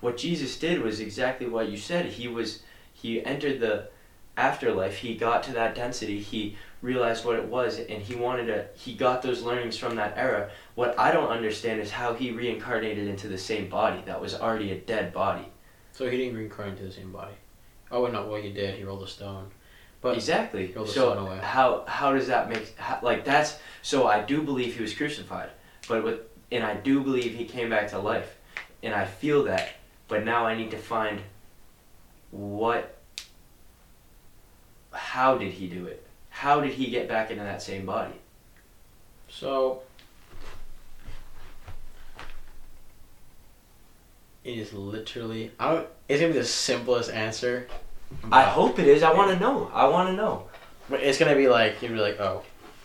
What Jesus did was exactly what you said. He was he entered the afterlife. He got to that density. He realized what it was and he wanted to he got those learnings from that era. What I don't understand is how he reincarnated into the same body that was already a dead body. So he didn't reincarnate into the same body. Oh, well, not what he did. He rolled a stone. But exactly. So how how does that make how, like that's so I do believe he was crucified, but with and I do believe he came back to life, and I feel that, but now I need to find what how did he do it? How did he get back into that same body? so it is literally. I don't. It's gonna be the simplest answer. I hope it is. I want to know. I want to know. But it's gonna be like you'd be like, oh,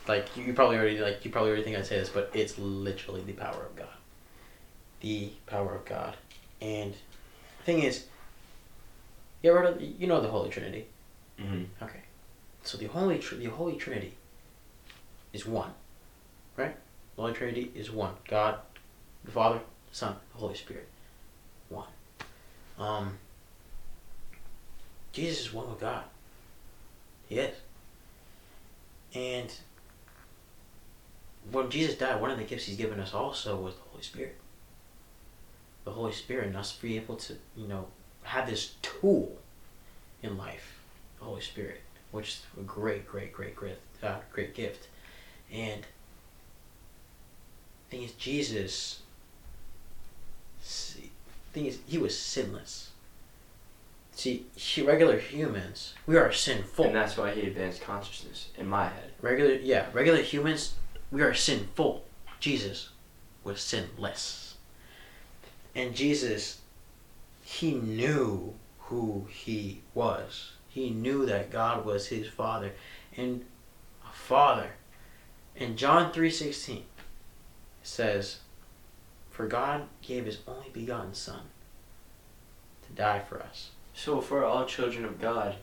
like you, probably already like you probably already think I'd say this, but it's literally the power of God, the power of God, and the thing is, you ever heard of, you know the Holy Trinity? Mm-hmm. Okay, so the Holy Tr- the Holy Trinity is one, right? The Holy Trinity is one. God, the Father, the Son, the Holy Spirit, one. Um. Jesus is one with God. He is. And when Jesus died, one of the gifts he's given us also was the Holy Spirit. The Holy Spirit and us be able to, you know, have this tool in life, the Holy Spirit, which is a great, great, great, great, uh, great gift. And thing is, Jesus. See, thing is, he was sinless. See, regular humans, we are sinful. And that's why he advanced consciousness in my head. Regular, yeah, regular humans, we are sinful. Jesus was sinless. And Jesus, he knew who he was. He knew that God was his father. And a father. In John 3.16, it says, For God gave his only begotten son to die for us. So if we're all children of God,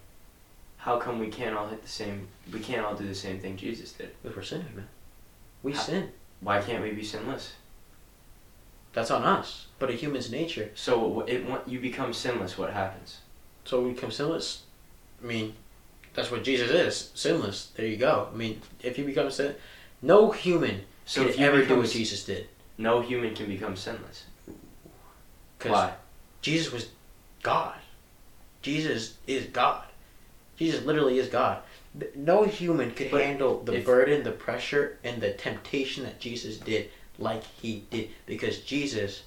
how come we can't all hit the same? We can't all do the same thing Jesus did. Because we're sinners, man. We How- sin. Why can't we be sinless? That's on us. But a human's nature So it when you become sinless, what happens? So we become sinless. I mean, that's what Jesus is, sinless. There you go. I mean, if you become sin, no human So you ever do what Jesus did. No human can become sinless. Why? Jesus was God. Jesus is God. Jesus literally is God. No human could But handle the burden, the pressure, and the temptation that Jesus did like he did. Because Jesus,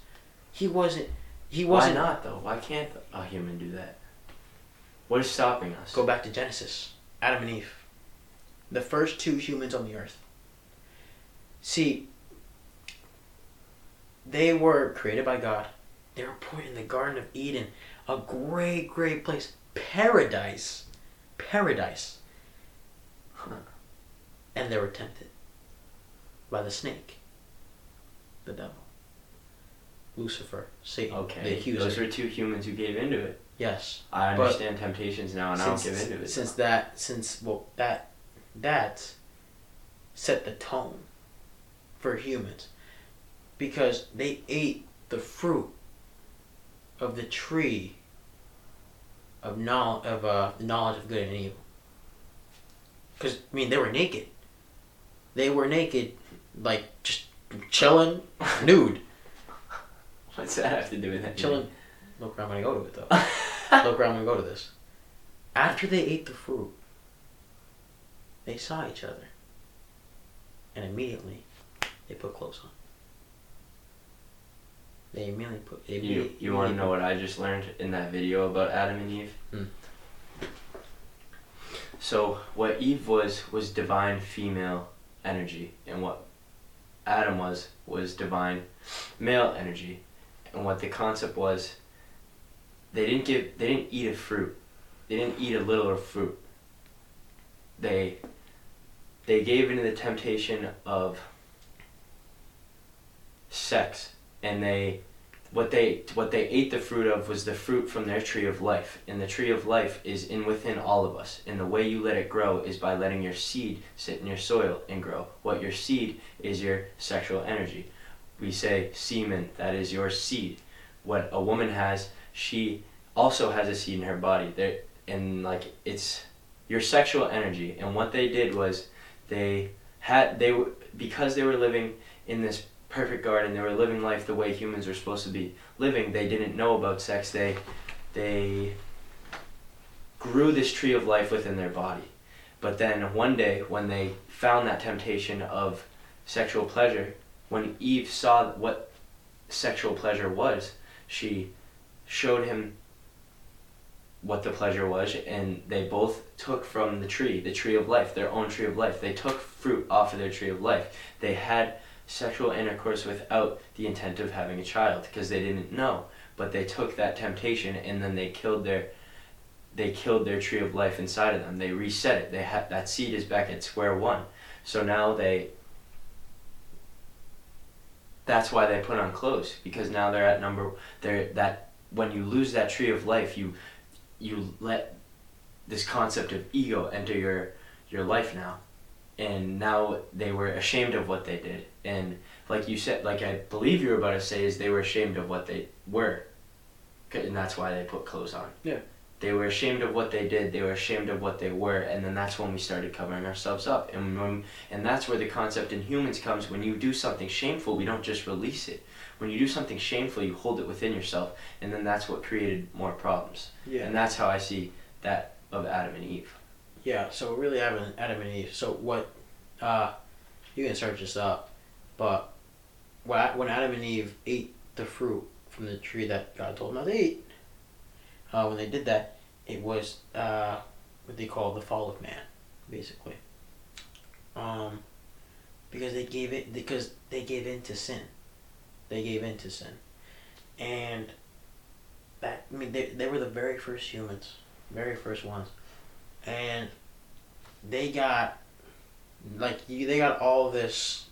he wasn't. He wasn't. Why not though? Why can't a human do that? What is stopping us? Go back to Genesis. Adam and Eve. The first two humans on the earth. See, they were created by God. They were put in the Garden of Eden, a great, great place. Paradise. Paradise. And they were tempted by the snake, the devil, Lucifer, Satan, the Okay, accuser. those are two humans who gave into it. yes. I understand temptations now, and I don't give into it. since that since well that that set the tone for humans because they ate the fruit of the tree of knowledge of uh, the knowledge of good and evil. Because I mean, they were naked. They were naked, like just chilling, nude, What's that have to do with that? chilling. Look where I'm gonna go to it though. Look where I'm gonna go to this. After they ate the fruit, they saw each other, and immediately they put clothes on. They immediately put. They You, immediately- you want to know what I just learned in that video about Adam and Eve? Hmm. So, what Eve was, was divine female energy, and what Adam was, was divine male energy. And what the concept was, they didn't give, they didn't eat a fruit. They didn't eat a little of fruit. They, they gave into the temptation of sex, and they what they what they ate the fruit of was the fruit from their tree of life. And the tree of life is in within all of us. And the way you let it grow is by letting your seed sit in your soil and grow. What your seed is your sexual energy. We say semen that is your seed. What a woman has she also has a seed in her body. There and like it's your sexual energy. And what they did was they had they were because they were living in this perfect garden. They were living life the way humans are supposed to be living. They didn't know about sex. They they grew this tree of life within their body. But then one day when they found that temptation of sexual pleasure, when Eve saw what sexual pleasure was, she showed him what the pleasure was and they both took from the tree, the tree of life, their own tree of life. They took fruit off of their tree of life. They had sexual intercourse without the intent of having a child because they didn't know. But they took that temptation and then they killed their they killed their tree of life inside of them. They reset it. They had that seed is back at square one. So now they that's why they put on clothes because now they're at number they're that when you lose that tree of life you you let this concept of ego enter your your life now and now they were ashamed of what they did. And like you said like i believe you were about to say is they were ashamed of what they were, and that's why they put clothes on. Yeah. they were ashamed of what they did. They were ashamed of what they were. And then that's when we started covering ourselves up. And when, and that's where the concept in humans comes. When you do something shameful we don't just release it. When you do something shameful you hold it within yourself. And then that's what created more problems. Yeah. and that's how i see that of adam and eve Yeah, so really Adam, Adam and Eve. So what, uh, you can search this up, but when Adam and Eve ate the fruit from the tree that God told them not to eat, uh, when they did that, it was uh, what they call the fall of man, basically. Um, because they gave it because they gave in to sin. They gave in to sin, and that I mean they they were the very first humans, very first ones and they got like you, they got all this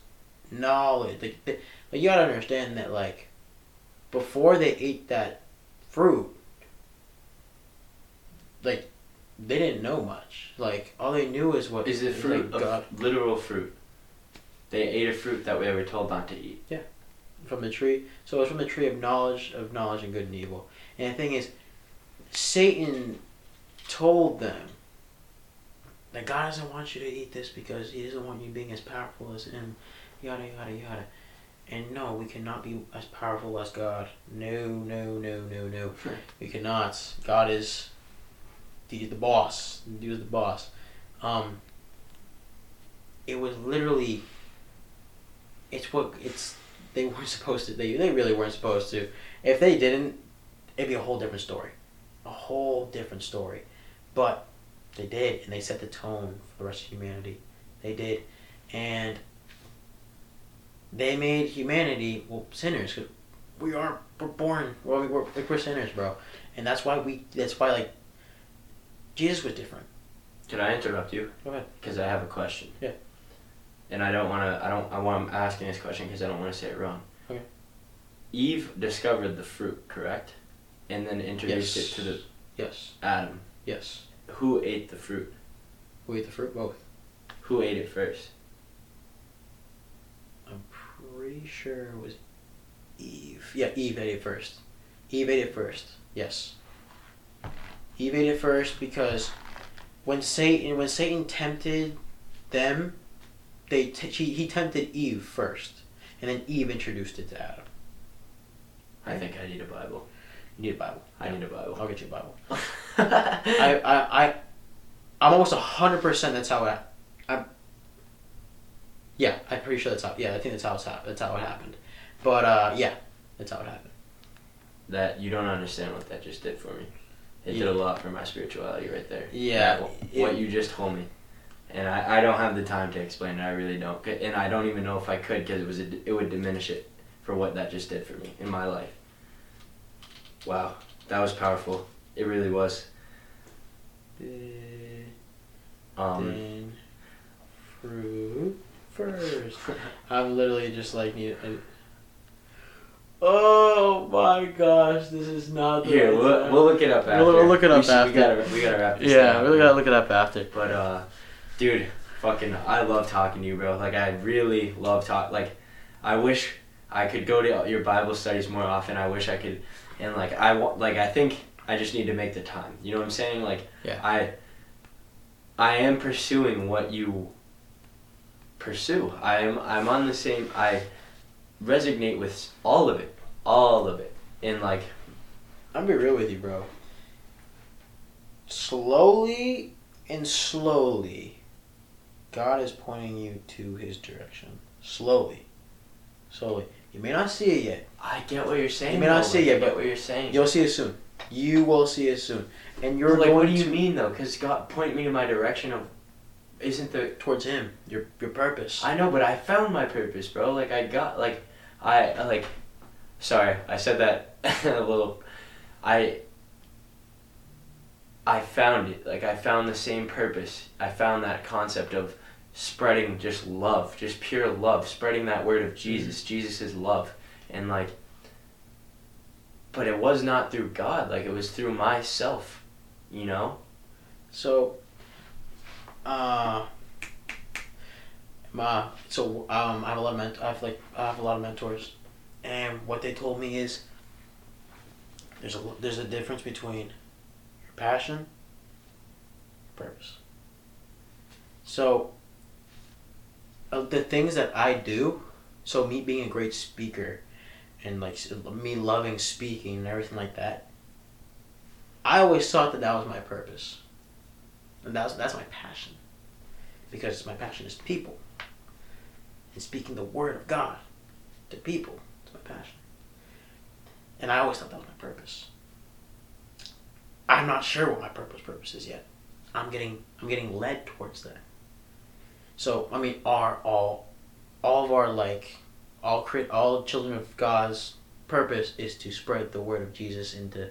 knowledge. Like, they, like you gotta understand that like before they ate that fruit, like they didn't know much. Like all they knew is what Is it fruit of God literal fruit? They ate a fruit that we were told not to eat. Yeah, from the tree. So it's from the tree of knowledge of knowledge and good and evil. And the thing is, Satan told them that God doesn't want you to eat this because He doesn't want you being as powerful as Him. Yada yada yada. And no, we cannot be as powerful as God. No, no, no, no, no. we cannot. God is He's the boss. He was the boss. Um it was literally it's what it's they weren't supposed to they they really weren't supposed to. If they didn't, it'd be a whole different story. A whole different story. But they did and they set the tone for the rest of humanity. They did. And they made humanity well sinners 'cause we are we're born well we we're, we're sinners bro and that's why we that's why like jesus was different Could I interrupt you? Go ahead. Because I have a question. Yeah. And I don't want to. I don't. I want. I'm asking this question because I don't want to say it wrong. Okay. Eve discovered the fruit, correct? And then introduced Yes. it to the yes Adam. yes Who ate the fruit? Who ate the fruit both Who ate it first? i'm pretty sure it was eve yeah eve ate it first eve ate it first yes Eve ate it first because when Satan when Satan tempted them, they t- she, he tempted Eve first, and then Eve introduced it to Adam. I think I need a Bible. You need a Bible. I need a Bible. I'll get you a Bible. I, I, I, I'm almost hundred percent. That's how it. I. Yeah, I'm pretty sure that's how. Yeah, I think that's how it's hap- That's how it happened. But uh, yeah, that's how it happened. that you don't understand what that just did for me. It did a lot for my spirituality right there. Yeah, That- it- what you just told me, and I, I don't have the time to explain it. I really don't. and I don't even know if I could because it was a, it would diminish it for what that just did for me in my life. Wow, that was powerful. It really was. Um, then fruit first. I'm literally just like need. I- Oh my gosh, this is not the here right we'll, we'll look it up after. We'll- we'll look it up we should- after. We gotta we gotta wrap this Yeah, thing we up. gotta look it up after. But uh, dude, fucking, I love talking to you, bro. Like I really love talk. Like, I wish I could go to your Bible studies more often. I wish I could, and like I want, like I think I just need to make the time. You know what I'm saying? Like, Yeah. I, I am pursuing what you pursue. I am. I'm on the same. I resonate with all of it, all of it, and like I'm be real with you, bro. Slowly and slowly, God is pointing you to His direction. Slowly, slowly. You may not see it yet. I get what you're saying. You may not though, see it, I get but what you're saying. You'll see it soon. You will see it soon, and you're like, going what do you to mean though? Because God point me in my direction of, isn't the towards Him. Your your purpose. I know, but I found my purpose, bro. Like I got like I I, like sorry, I said that a little I I found it. Like I found the same purpose. I found that concept of spreading just love, just pure love, spreading that word of mm-hmm. Jesus. Jesus is love. And like but it was not through God, like it was through myself, you know? So, uh, my so um, I have a lot of ment- I have like I have a lot of mentors, and what they told me is there's a there's a difference between your passion, purpose. So, uh, the things that I do, so me being a great speaker, and like me loving speaking and everything like that. I always thought that that was my purpose. And that's that's my passion. Because my passion is people. And speaking the word of God to people. It's my passion. And I always thought that was my purpose. I'm not sure what my purpose purpose is yet. I'm getting I'm getting led towards that. So I mean are all all of our like all crit all children of God's purpose is to spread the word of Jesus and to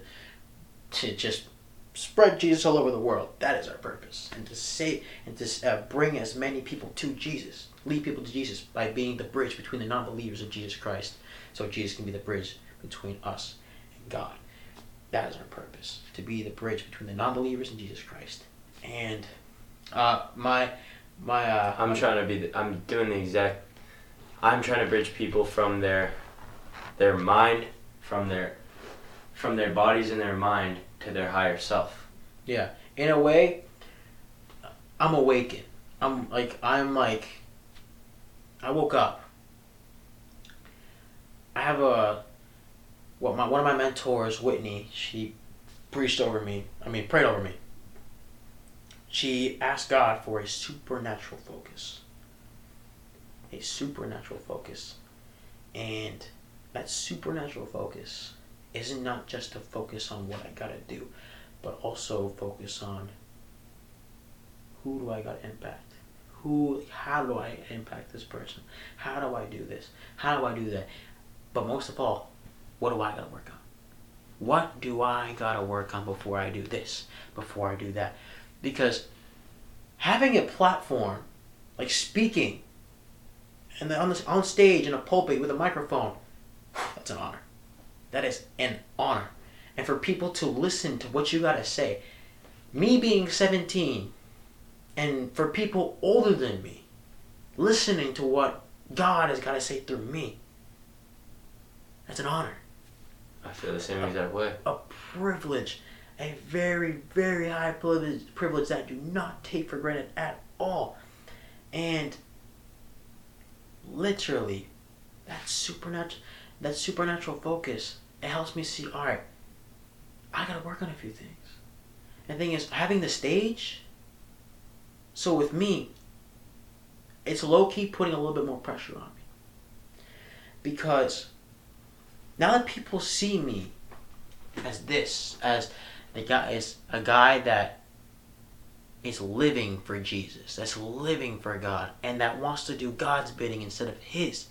to just spread Jesus all over the world. That is our purpose, and to say and to uh, bring as many people to Jesus, lead people to Jesus by being the bridge between the non-believers and Jesus Christ, so Jesus can be the bridge between us and God. That is our purpose: to be the bridge between the non-believers and Jesus Christ. And uh, my my uh, I'm trying to be. The, I'm doing the exact. I'm trying to bridge people from their, their mind, from their, from their bodies and their mind to their higher self. Yeah, in a way, I'm awakened. I'm like I'm like. I woke up. I have a. What my one of my mentors, Whitney, she preached over me. I mean, prayed over me. She asked God for a supernatural focus. A supernatural focus, and that supernatural focus isn't not just to focus on what I gotta do but also focus on who do I got to impact? Who, how do I impact this person? How do I do this? How do I do that? But most of all, what do I got to work on? What do I got to work on before I do this? Before I do that? Because having a platform, like speaking, and on this on stage in a pulpit with a microphone, that's an honor. That is an honor and for people to listen to what you got to say. Me being 17, and for people older than me, listening to what God has got to say through me, that's an honor, I feel the same exact way. a privilege, a very, very high privilege, privilege that I do not take for granted at all. And literally, that supernatural, that supernatural focus, it helps me see. All right, I gotta work on a few things. And the thing is, having the stage. So with me, it's low key putting a little bit more pressure on me. Because now that people see me as this, as the guy as a guy that is living for Jesus, that's living for God, and that wants to do God's bidding instead of His.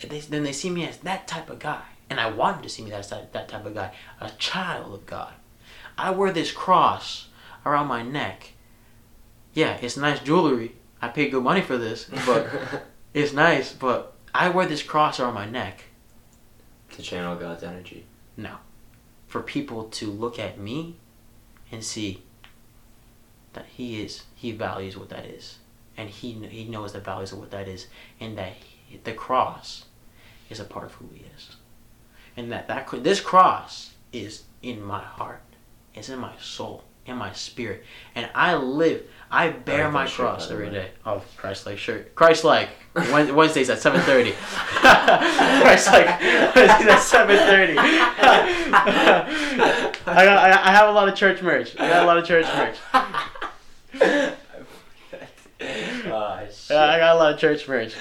They, then they see me as that type of guy, and I want them to see me as that, that type of guy, a child of God. I wear this cross around my neck. Yeah, it's nice jewelry. I paid good money for this, but it's nice. But I wear this cross around my neck to channel God's energy. No. For people to look at me and see that he is he values what that is. And he he knows the values of what that is and that he, the cross is a part of who he is. And that that this cross is in my heart. It's in my soul in my spirit. And i live i bear like my that shirt, by cross every day. Oh christ-like shirt christ-like. Wednesdays at 7.30 christ-like. Wednesdays at 7.30 I, got, I, I have a lot of church merch. I got a lot of church merch Ah, shit. Yeah, I got a lot of church merch.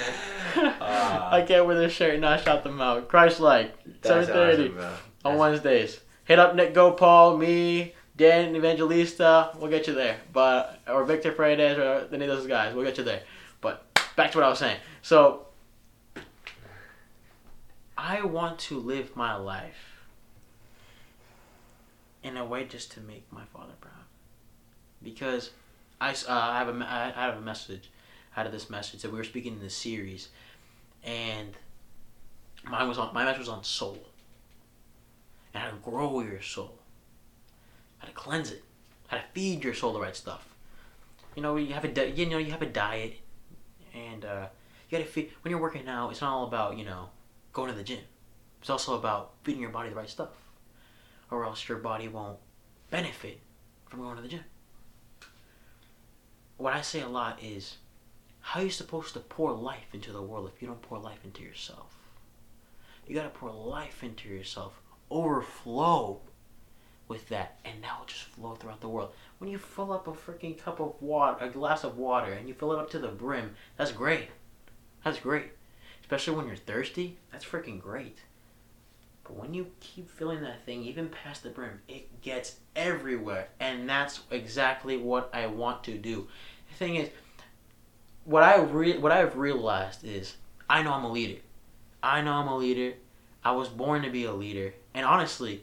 Ah. I can't wear this shirt and not shout them out. Christ like, 7.30 awesome, on Wednesdays. Hit up Nick Gopal, me, Dan Evangelista. We'll get you there. But Or Victor Paredes or any of those guys. We'll get you there. But back to what I was saying. So, I want to live my life in a way just to make my father proud. Because I, uh, I have a I have a message out of this message that we were speaking in this series, and mine was on my message was on soul, and how to grow your soul, how to cleanse it, how to feed your soul the right stuff. You know, you have a you know you have a diet, and uh, you got to feed when you're working out. It's not all about you know going to the gym. It's also about feeding your body the right stuff, or else your body won't benefit from going to the gym what I say a lot is how are you supposed to pour life into the world if you don't pour life into yourself? You gotta pour life into yourself, overflow with that, and that will just flow throughout the world. When you fill up a freaking cup of water, a glass of water, and you fill it up to the brim, that's great. That's great. Especially when you're thirsty, that's freaking great. But when you keep filling that thing even past the brim, it gets everywhere. And that's exactly what I want to do. The thing is, what I re- what I've realized is I know I'm a leader. I know I'm a leader. I was born to be a leader. And honestly,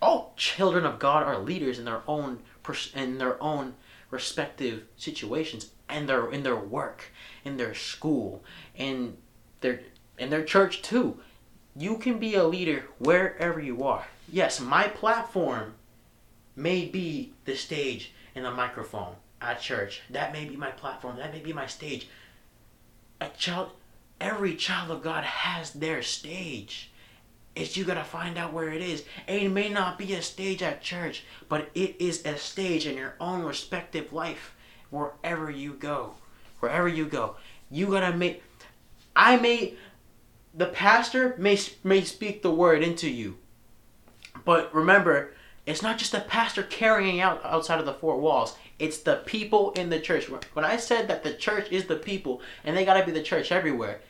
all children of God are leaders in their own pers- in their own respective situations and their in their work, in their school, in their in their church too. You can be a leader wherever you are. Yes, my platform may be the stage and the microphone at church. That may be my platform. That may be my stage. A child, every child of God has their stage. It's you gotta find out where it is. And It may not be a stage at church, but it is a stage in your own respective life, wherever you go. Wherever you go, you gotta make. I may, the pastor may may speak the word into you, but remember, it's not just the pastor carrying out outside of the four walls. It's the people in the church. When I said that the church is the people, and they gotta be the church everywhere,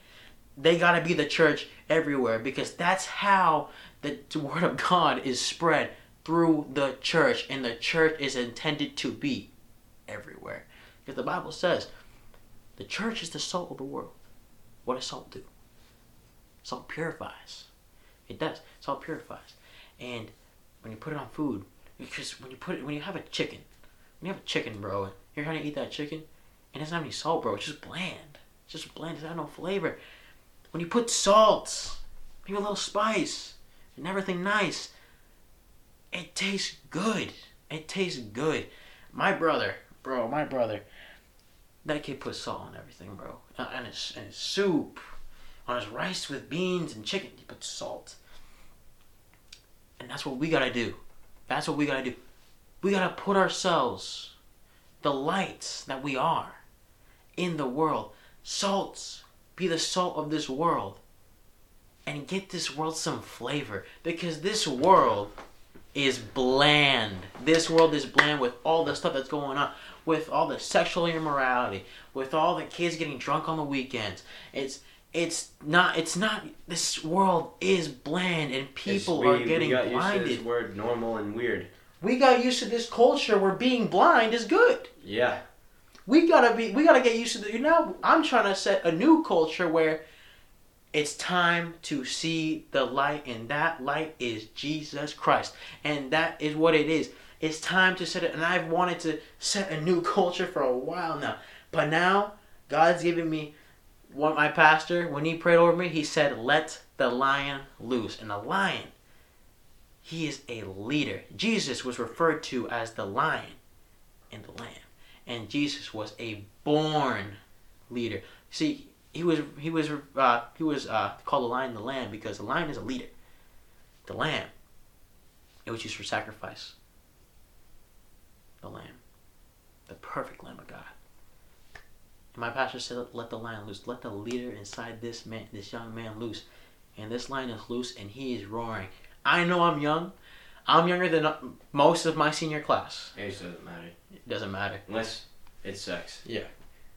they gotta be the church everywhere because that's how the word of God is spread through the church, and the church is intended to be everywhere. Because the Bible says the church is the salt of the world. What does salt do? Salt purifies. It does. Salt purifies. And when you put it on food, because when you put it, when you have a chicken, when you have a chicken, bro, you're trying to eat that chicken, and it doesn't have any salt, bro. It's just bland. It's just bland. It doesn't have no flavor. When you put salt, maybe a little spice, and everything nice, it tastes good. It tastes good. My brother, bro, my brother, that kid put salt on everything, bro. Uh, And his, and his soup, on his rice with beans and chicken, he put salt. And that's what we gotta do. That's what we gotta do. We gotta put ourselves, the lights that we are, in the world. Salts, be the salt of this world. And get this world some flavor. Because this world is bland. This world is bland with all the stuff that's going on. With all the sexual immorality. With all the kids getting drunk on the weekends. It's it's not it's not this world is bland and people It's- are getting we got used to blinded this word normal and weird. we got used to this culture where being blind is good. Yeah. We gotta be. We gotta get used to the. You know, I'm trying to set a new culture where it's time to see the light, and that light is Jesus Christ, and that is what it is. It's time to set it, and I've wanted to set a new culture for a while now, but now God's given me. What my pastor, when he prayed over me, he said, "Let the lion loose," and the lion he is a leader. Jesus was referred to as the lion and the lamb. And Jesus was a born leader. See, he was he was uh, he was uh, called the lion the lamb because the lion is a leader. The lamb, it was used for sacrifice. The lamb, the perfect lamb of God. And my pastor said, "Let the lion loose. Let the leader inside this man, this young man, loose." And this lion is loose, and he is roaring. I know I'm young. I'm younger than uh, most of my senior class. Age doesn't matter. It doesn't matter. Unless it's sex. Yeah.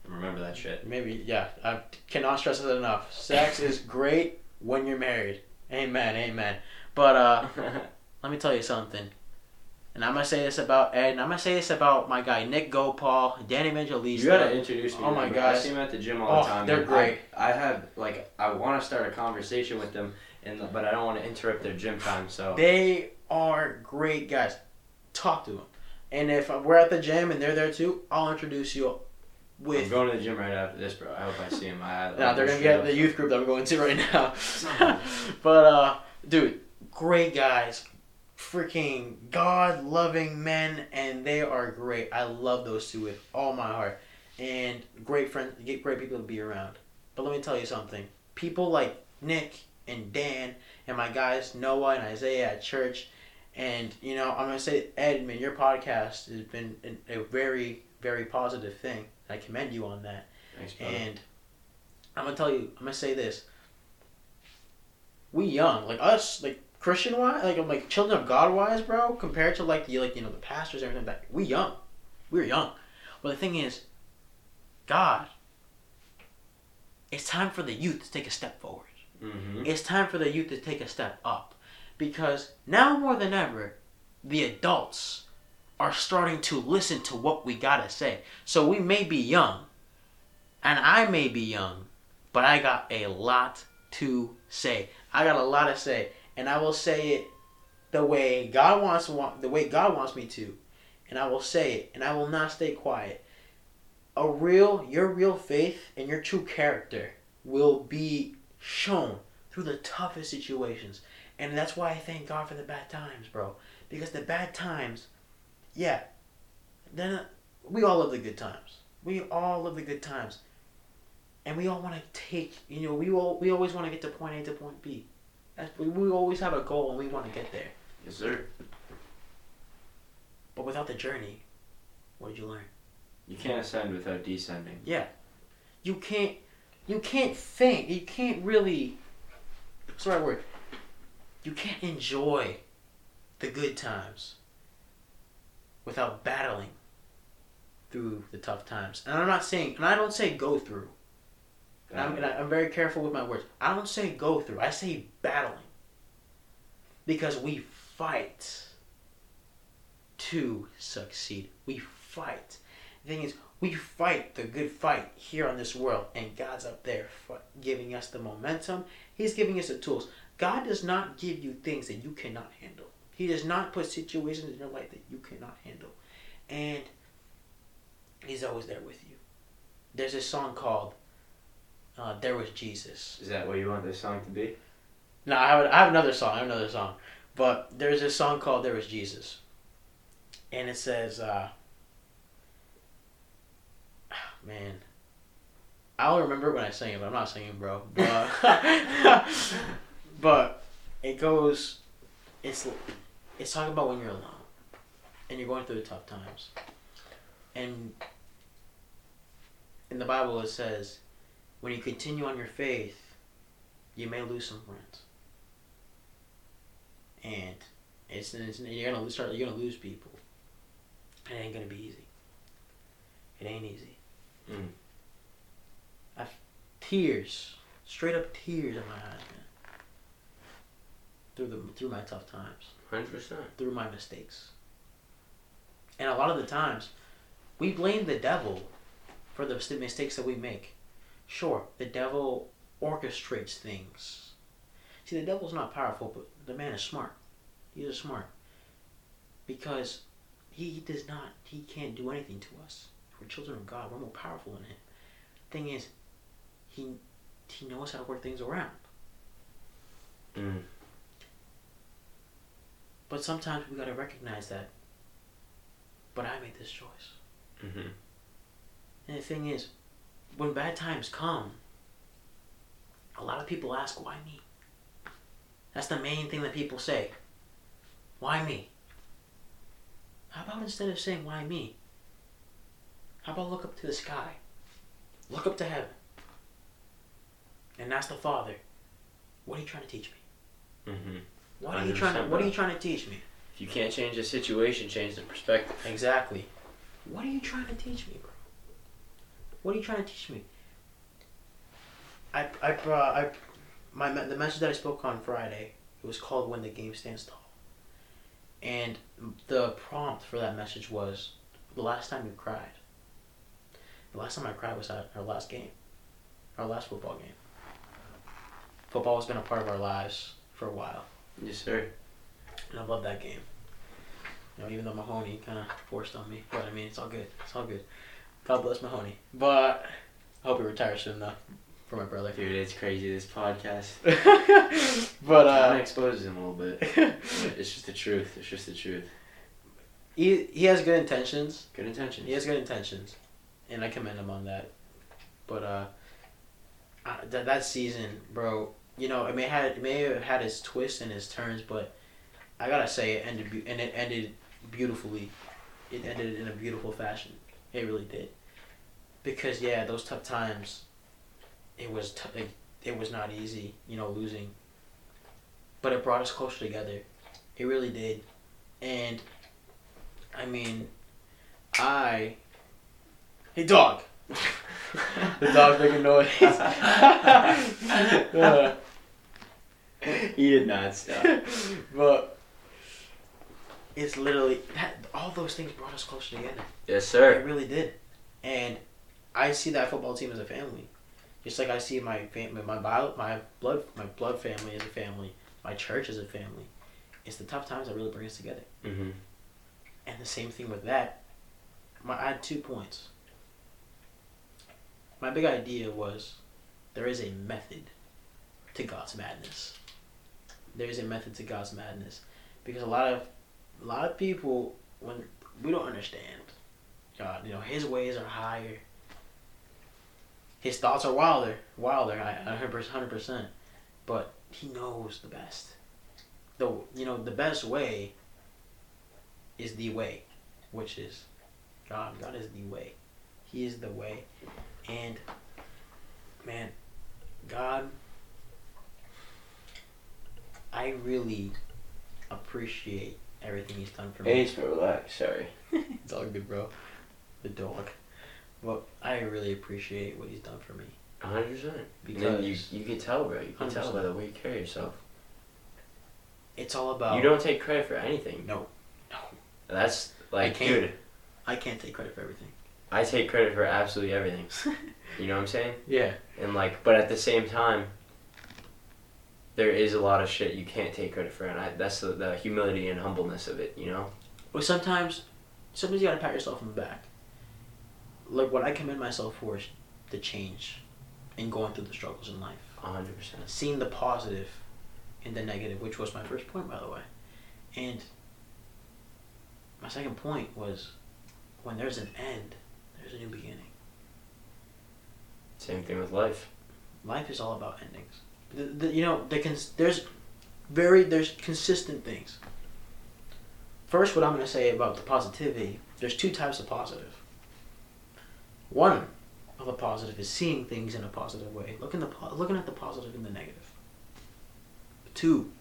Remember that shit. Maybe, yeah. I cannot stress it enough. Sex is great when you're married. Amen, amen. But uh, let me tell you something. And I'm gonna say this about Ed, and I'm gonna say this about my guy Nick Gopal, Danny Evangelista. You gotta introduce me. Oh my them, bro. I see them at the gym all the Oh, time. they're great. I, I have like I want to start a conversation with them, and but I don't want to interrupt their gym time. So They are great guys. Talk to them. And if we're at the gym and they're there too, I'll introduce you I'm with. going to the gym right after this, bro. I hope I see him. I, Now they're gonna get the youth group that we're going to right now. But uh, dude, great guys, freaking God loving men, and they are great. I love those two with all my heart, and great friends, get great people to be around. But let me tell you something: people like Nick and Dan and my guys Noah and Isaiah at church, and you know I'm gonna say Edmund, your podcast has been a very very positive thing. I commend you on that. Thanks, brother. And I'm gonna tell you, I'm gonna say this. We young, like us, like Christian wise, like I'm like children of God wise, bro. Compared to like the like you know the pastors and everything, that we young, we're young. But the thing is, God. It's time for the youth to take a step forward. mm-hmm. It's time for the youth to take a step up, because now more than ever, the adults are starting to listen to what we gotta say. So we may be young, and I may be young, but I got a lot to say. I got a lot to say, and I will say it the way God wants wa- the way God wants me to, and I will say it, and I will not stay quiet. A real, your real faith and your true character will be shown through the toughest situations, and that's why I thank God for the bad times, bro. Because the bad times, yeah, then we all love the good times. We all love the good times, and we all want to take. You know, we all we always want to get to point A to point B. That's, we, we always have a goal and we want to get there. Yes, sir. But without the journey, what did you learn? You can't ascend without descending. Yeah. You can't. You can't think. You can't really. What's the right word? You can't enjoy the good times without battling through the tough times. And I'm not saying, and I don't say go through. And I'm, and I'm very careful with my words. I don't say go through. I say battling. Because we fight to succeed. We fight. The thing is, we fight the good fight here on this world, and God's up there giving us the momentum. He's giving us the tools. God does not give you things that you cannot handle. He does not put situations in your life that you cannot handle. And He's always there with you. There's a song called uh, There Was Jesus. Is that what you want this song to be? No, I have, I have another song. I have another song. But there's this song called There Was Jesus. And it says, uh, man, I'll remember when I sing it, but I'm not singing, bro. But, but it goes, it's, it's talking about when you're alone. and you're going through the tough times. And in the Bible it says, when you continue on your faith, you may lose some friends. And it's, it's you're gonna start you're gonna lose people. It ain't gonna be easy. It ain't easy. Mm. I've tears, straight up tears in my eyes, man. Through the through my tough times Hundred percent. through my mistakes. And a lot of the times, we blame the devil for the mistakes that we make. Sure, the devil orchestrates things. See, the devil's not powerful, but the man is smart. He is smart. Because he does not, he can't do anything to us. We're children of God. We're more powerful than him. Thing is, he he knows how to work things around. Mm. But sometimes we gotta recognize that. But I made this choice. Mm-hmm. And the thing is, when bad times come, a lot of people ask, why me? That's the main thing that people say. Why me? How about instead of saying, why me? How about look up to the sky? Look up to heaven. And ask the Father, what are you trying to teach me? Mm-hmm. What are you trying to, what are you trying to teach me? If you can't change the situation, change the perspective. Exactly. What are you trying to teach me, bro? What are you trying to teach me? I I brought I my the message that I spoke on Friday. It was called "When the Game Stands Tall," and the prompt for that message was the last time you cried. The last time I cried was at our last game, our last football game. Football has been a part of our lives for a while. Yes, sir. And I love that game. You know, even though Mahoney kind of forced on me, but I mean, it's all good. It's all good. God bless Mahoney. But I hope he retires soon, though, for my brother. Dude, it's crazy. This podcast but kind of uh, exposes him a little bit. It's just the truth. It's just the truth. he he has good intentions. Good intentions. He has good intentions, and I commend him on that. But uh, uh that that season, bro, you know, it may had it may have had its twists and its turns, but I gotta say it ended be- and it ended beautifully. It ended in a beautiful fashion. It really did. Because yeah, those tough times, it was t- it, it was not easy, you know, losing. But it brought us closer together. It really did, and I mean, I. Hey, dog. the dog's making noise. Uh, he did not stop. but it's literally that, all those things brought us closer together. Yes, sir. It really did, and I see that football team as a family, just like I see my family, my bio, my blood, my blood family as a family, my church as a family. It's the tough times that really bring us together. Mm-hmm. And the same thing with that. My, I had two points. My big idea was there is a method to God's madness. There is a method to God's madness because a lot of a lot of people when we don't understand God, you know, His ways are higher. His thoughts are wilder, wilder. I hundred percent, but He knows the best. The you know the best way is the way, which is God. God is the way. He is the way. And man, God I really appreciate everything he's done for me. Ace, bro, relax. Sorry. it's all good, bro. The dog. Well, I really appreciate what he's done for me. A hundred percent. Because Then you you can tell, bro. You can tell 100%. by the way you carry yourself. it's all about You don't take credit for anything. No. No. That's like, I can't. dude. I can't take credit for everything. I take credit for absolutely everything. You know what I'm saying? yeah. And like, but at the same time, there is a lot of shit you can't take credit for, and I, that's the, the humility and humbleness of it. You know? Well, sometimes, sometimes you gotta pat yourself on the back. Like what I commend myself for is the change, and going through the struggles in life, hundred percent. seeing the positive, in the negative, which was my first point, by the way, and my second point was, when there's an end, there's a new beginning. Same thing with life. Life is all about endings. The, the, you know, the cons- there's very there's consistent things. first, what I'm going to say about the positivity, there's two types of positive. One of a positive is seeing things in a positive way, looking the looking at the positive and the negative. Two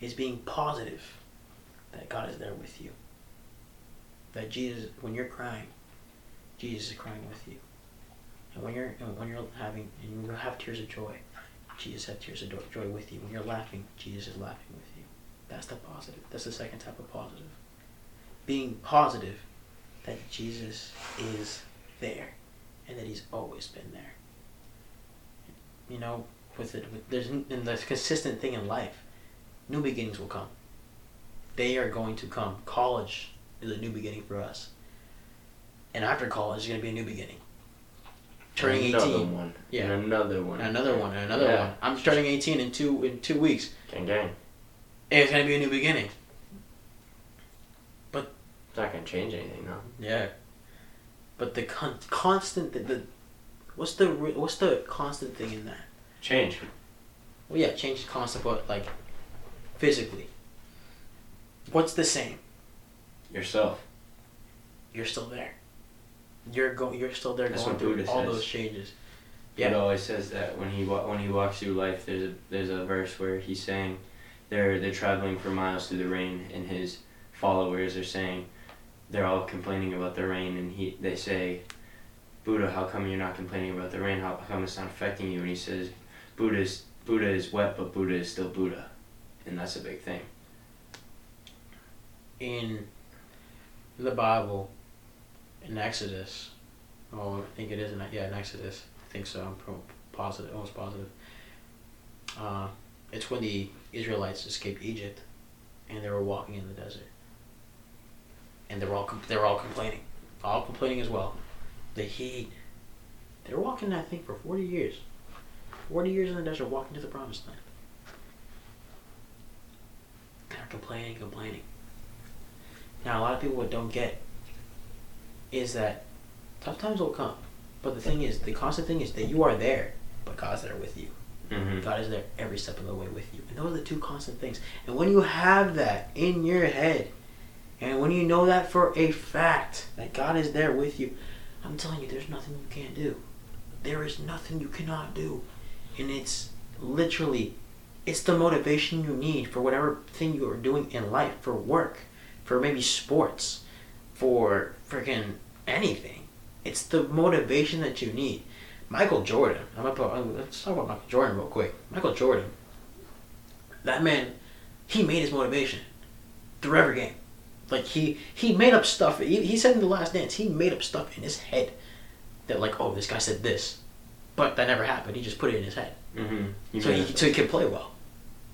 is being positive that God is there with you. That Jesus, when you're crying, Jesus is crying with you. And when you're and when you're having and you have tears of joy, Jesus had tears of joy with you. When you're laughing, Jesus is laughing with you. That's the positive. That's the second type of positive. Being positive that Jesus is there and that he's always been there. You know, with it with there's and the consistent thing in life, new beginnings will come. They are going to come. College is a new beginning for us. And after college is gonna be a new beginning. Turning another eighteen. one. Yeah. And another one. And another one, and another Yeah. one. I'm turning 18 in two in two weeks. Gang gang. And it's gonna be a new beginning. But it's not gonna change anything though. Yeah. But the con- constant the, the what's the re- what's the constant thing in that? Change. Well, yeah, change is constant, but like physically, what's the same? Yourself. You're still there. You're go. You're still there That's going through Buddha all says. those changes. Yeah. It always says that when he wa- when he walks through life, there's a there's a verse where he's saying, they're they're traveling for miles through the rain, and his followers are saying, they're all complaining about the rain, and he they say, Buddha, how come you're not complaining about the rain? How come it's not affecting you? And he says, Buddha's Buddha is wet, but Buddha is still Buddha, and that's a big thing. In the Bible, in Exodus, oh, I think it is in yeah in Exodus. I think so. I'm positive, almost positive. Uh, it's when the Israelites escaped Egypt, and they were walking in the desert, and they were all they were all complaining, all complaining as well. The heat. They were walking, I think, for forty years. Forty years in the desert, walking to the promised land. They're complaining, complaining. Now, a lot of people don't get is that tough times will come, but the thing is, the constant thing is that you are there, but God's there with you. Mm-hmm. God is there every step of the way with you. And those are the two constant things. And when you have that in your head, and when you know that for a fact, that God is there with you, I'm telling you, there's nothing you can't do. There is nothing you cannot do. And it's literally, it's the motivation you need for whatever thing you are doing in life, for work, for maybe sports, for freaking anything. It's the motivation that you need. Michael Jordan. I'm gonna put, let's talk about Michael Jordan real quick. Michael Jordan. That man, he made his motivation through every game. Like he he made up stuff. He, he said in the Last Dance, he made up stuff in his head that like, oh, this guy said this, but that never happened. He just put it in his head, Mm-hmm. so he so he could play well.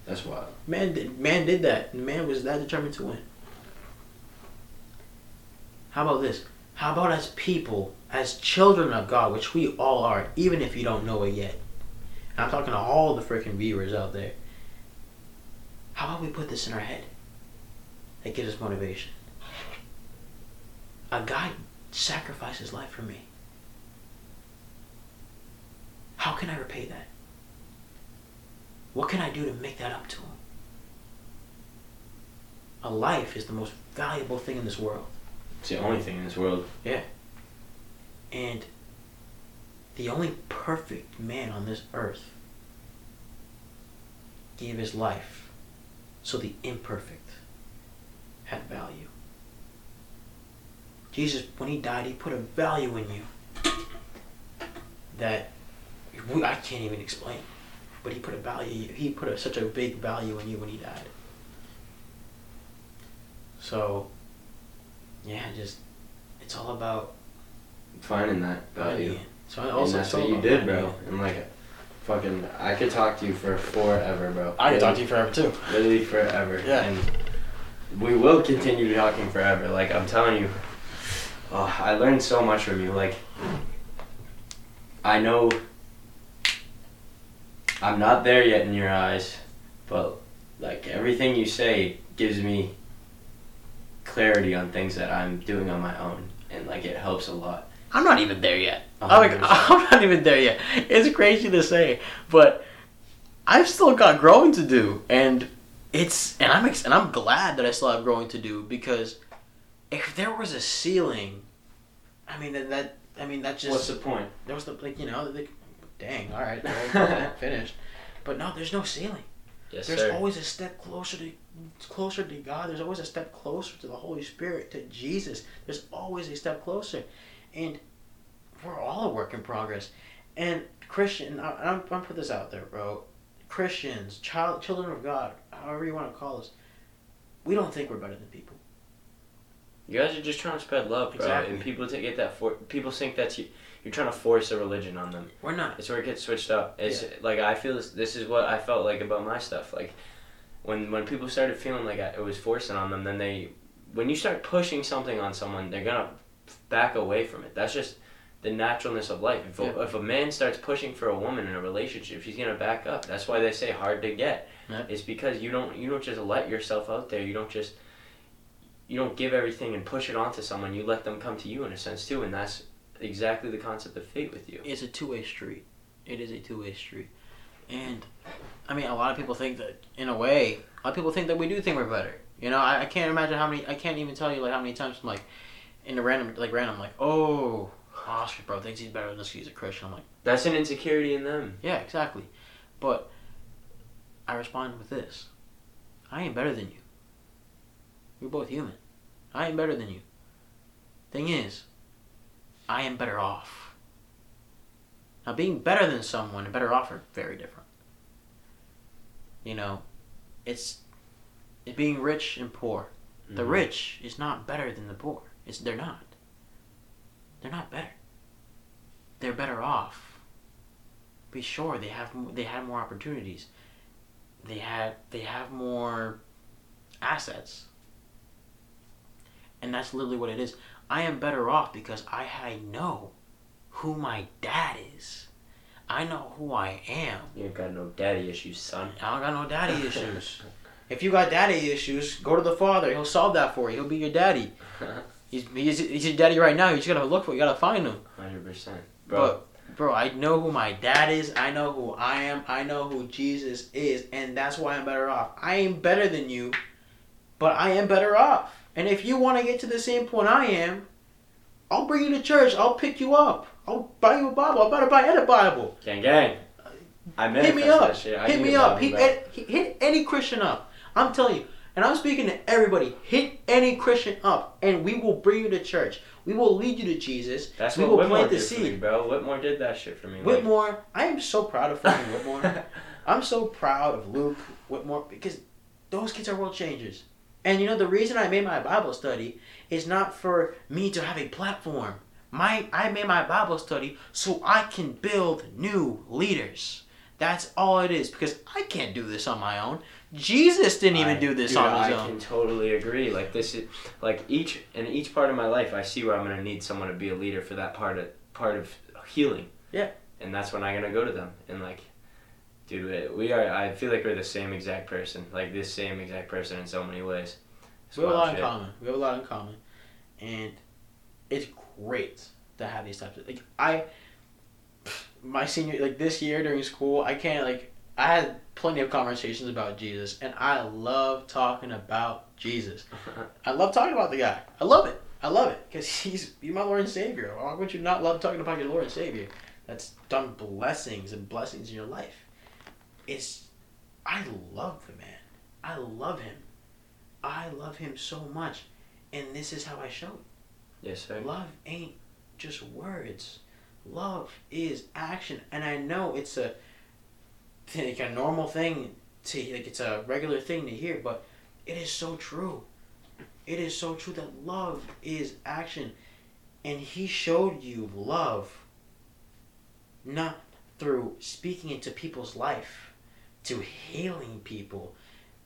that's wild. Man did man did that. Man was that determined to win. How about this? How about as people, as children of God, which we all are, even if you don't know it yet. And I'm talking to all the freaking viewers out there. How about we put this in our head? That gives us motivation. A guy sacrificed his life for me. How can I repay that? What can I do to make that up to him? A life is the most valuable thing in this world. It's the only thing in this world. Yeah. And the only perfect man on this earth gave his life so the imperfect had value. Jesus, when he died, he put a value in you that I can't even explain. But he put a value, he put a, such a big value in you when he died. So, yeah, just, it's all about Finding that value. value. So I and also that's what you did, bro. And like, fucking, I could talk to you for forever, bro. I could talk to you forever too. Literally forever. Yeah. And we will continue talking forever. Like I'm telling you, oh, I learned so much from you. Like, I know I'm not there yet in your eyes, but like everything you say gives me clarity on things that I'm doing on my own, and like it helps a lot. I'm not even there yet. A I'm, like. I'm not even there yet. It's crazy to say, but I've still got growing to do, and it's and I'm ex- and I'm glad that I still have growing to do because if there was a ceiling, I mean that, that I mean that just What's the point? there was the like you know like, dang all right, all right finished, but no, there's no ceiling. Yes, There's sir. always a step closer to closer to God. There's always a step closer to the Holy Spirit, to Jesus. There's always a step closer, and we're all a work in progress. And Christian, I, I'm, I'm put this out there, bro. Christians, child, children of God, however you want to call us, we don't think we're better than people. You guys are just trying to spread love, bro. Exactly. And people get that for people think that's you. You're trying to force a religion on them. We're not. It's where it gets switched up. It's like I feel this. This is what I felt like about my stuff. Like when when people started feeling like it was forcing on them, then they when you start pushing something on someone, they're gonna back away from it. That's just the naturalness of life. If a, Yeah. if a man starts pushing for a woman in a relationship, she's gonna back up. That's why they say hard to get. Yeah. It's because you don't you don't just let yourself out there. You don't just you don't give everything and push it onto someone. You let them come to you in a sense too, and that's exactly the concept of fate with you. It's a two way street. It is a two way street. And I mean a lot of people think that in a way a lot of people think that we do think we're better. You know, I, I can't imagine how many I can't even tell you like how many times I'm like in the random like random like, oh Oscar bro thinks he's better than us he's a Christian. I'm like, That's an insecurity in them. Yeah, exactly. But I respond with this. I ain't better than you. We're both human. I ain't better than you. Thing is, I am better off. Now, being better than someone and better off are very different. You know, it's, it's being rich and poor. The Mhm. rich is not better than the poor. It's they're not. They're not better. They're better off. Be sure they have they had more opportunities. They had they have more assets. And that's literally what it is. I am better off because I, I know who my dad is. I know who I am. You ain't got no daddy issues, son. I don't got no daddy issues. If you got daddy issues, go to the father. He'll solve that for you. He'll be your daddy. He's, he's, he's your daddy right now. You just gotta look for. You gotta find him. Hundred percent, bro. But bro, I know who my dad is. I know who I am. I know who Jesus is, and that's why I'm better off. I ain't better than you, but I am better off. And if you want to get to the same point I am, I'll bring you to church. I'll pick you up. I'll buy you a Bible. I better buy any Bible. gang, gang. I Hit me up. shit. Hit me up. it, Hit, bro. hit, hit any Christian up. I'm telling you. And I'm speaking to everybody. Hit any Christian up, and we will bring you to church. We will lead you to Jesus. That's we what will Whitmore plant the did for me, seed. bro. Whitmore did that shit for me. like- Whitmore, I am so proud of fucking Whitmore. I'm so proud of Luke Whitmore because those kids are world changers. And you know the reason I made my Bible study is not for me to have a platform. My I made my Bible study so I can build new leaders. That's all it is because I can't do this on my own. Jesus didn't even I- do this dude, on his I own. I can totally agree. Like this is like each in each part of my life, I see where I'm gonna need someone to be a leader for that part of part of healing. Yeah. And that's when I'm gonna go to them and like, dude, we- are. I feel like we're the same exact person. Like this same exact person in so many ways. It's We have a lot in common. We have a lot in common, and it's great to have these types of like I. My senior like this year during school, I can't like I had plenty of conversations about Jesus, and I love talking about Jesus. I love talking about the guy. I love it. I love it because he's he's my Lord and Savior. Why would you not love talking about your Lord and Savior? That's done blessings and blessings in your life. It's I love the man. I love him. I love him so much, and this is how I show it. Yes, sir. Love ain't just words. Love is action, and I know it's a like a normal thing to like it's a regular thing to hear, but it is so true. It is so true that love is action, and he showed you love. Not through speaking into people's life, to healing people,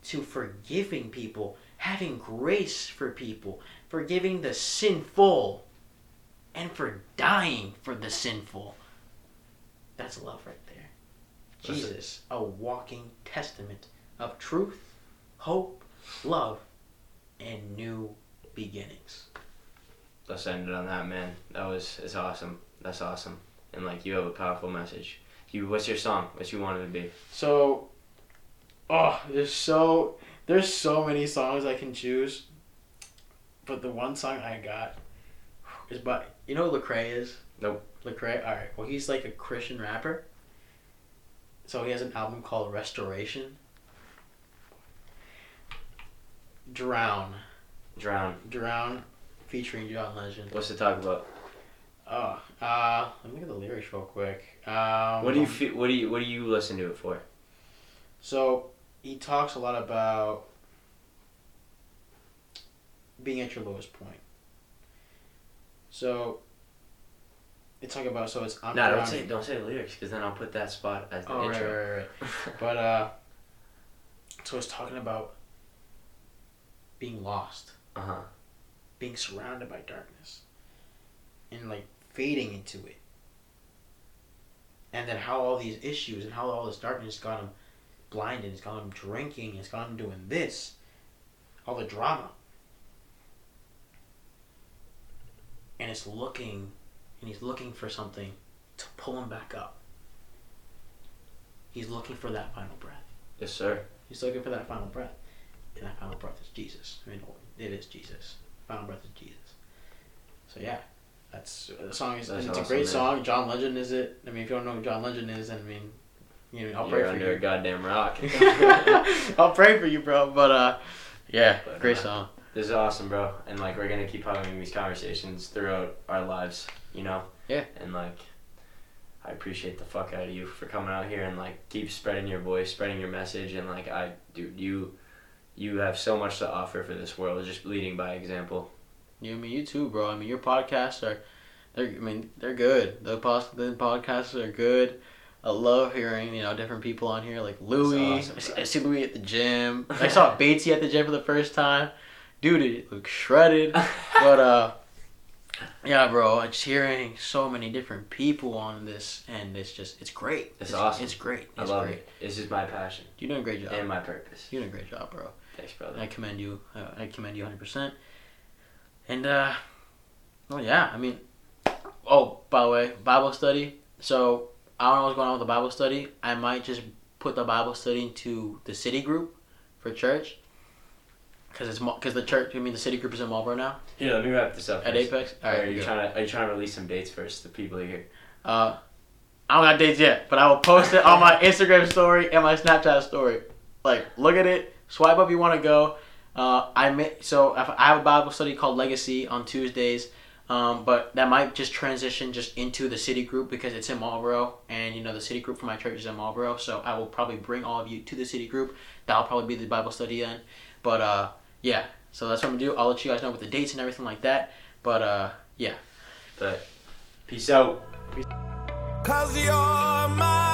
to forgiving people, having grace for people, forgiving the sinful, and for dying for the sinful. That's love right there. That's it. Jesus, a walking testament of truth, hope, love, and new beginnings. Let's end it on that, man. That was it's awesome. That's awesome. And like you have a powerful message. You, what's your song? What you want it to be? So, oh, there's so There's so many songs I can choose, but the one song I got is by you know who Lecrae is. Nope. Lecrae. All right. Well, he's like a Christian rapper. So he has an album called Restoration. Drown, Drown. Drown, featuring John Legend. What's it talk about? Oh, uh, let me look at the lyrics real quick. Um, What do you feel? What do you? What do you listen to it for? So he talks a lot about being at your lowest point. So it's talking about so it's I'm No, don't say don't say the lyrics because then I'll put that spot as the Oh, intro. right, right, right. But uh, so it's talking about being lost, uh huh. being surrounded by darkness, and like fading into it. And then how all these issues and how all this darkness got him blinded, it's got him drinking, it's got him doing this, all the drama. And it's looking, and he's looking for something to pull him back up. He's looking for that final breath. Yes, sir. He's looking for that final breath. And that final breath is Jesus. I mean, it is Jesus. Final breath is Jesus. So yeah, that's the song is. That's it's a great man. song. John Legend is it? I mean, if you don't know who John Legend is, then I mean, you know, I'll You're pray for under a goddamn rock. I'll pray for you, bro. But uh, yeah, But, great uh, song. This is awesome, bro. And like we're gonna keep having these conversations throughout our lives, you know. Yeah. And like, I appreciate the fuck out of you for coming out here and like keep spreading your voice, spreading your message, and like I, dude, you, you have so much to offer for this world. Just leading by example. You, I mean, you too, bro. I mean, your podcasts are, they're. I mean, they're good. The pos- the podcasts are good. I love hearing you know different people on here like Louis. awesome, I, see, bro. I see Louis at the gym. I saw Batesy at the gym for the first time. Dude, it looks shredded. But uh, yeah, bro. I'm just hearing so many different people on this, and it's just it's great. It's awesome. It's great. I love great. it. This is my passion You're doing a great job. and my purpose. You're doing a great job, bro. Thanks, brother. I commend you. Uh, I commend you 100%. And, uh, well, yeah, I mean, oh, by the way, Bible study. So, I don't know what's going on with the Bible study. I might just put the Bible study into the city group for church. Because it's because the church, I mean, the city group is in Marlboro now Yeah, let me wrap this up. at first. Apex. All Or are you good. trying to? Are you trying to release some dates first? The people here. Uh, I don't got dates yet, but I will post it on my Instagram story and my Snapchat story. Like, look at it, swipe up if you want to go. Uh, I may, so I have a Bible study called Legacy on Tuesdays, um, but that might just transition just into the city group because it's in Marlboro, and you know the city group for my church is in Marlboro, so I will probably bring all of you to the city group. That'll probably be the Bible study then. But uh, yeah, so that's what I'm gonna do. I'll let you guys know with the dates and everything like that. But uh, yeah. But peace out. Cause you're my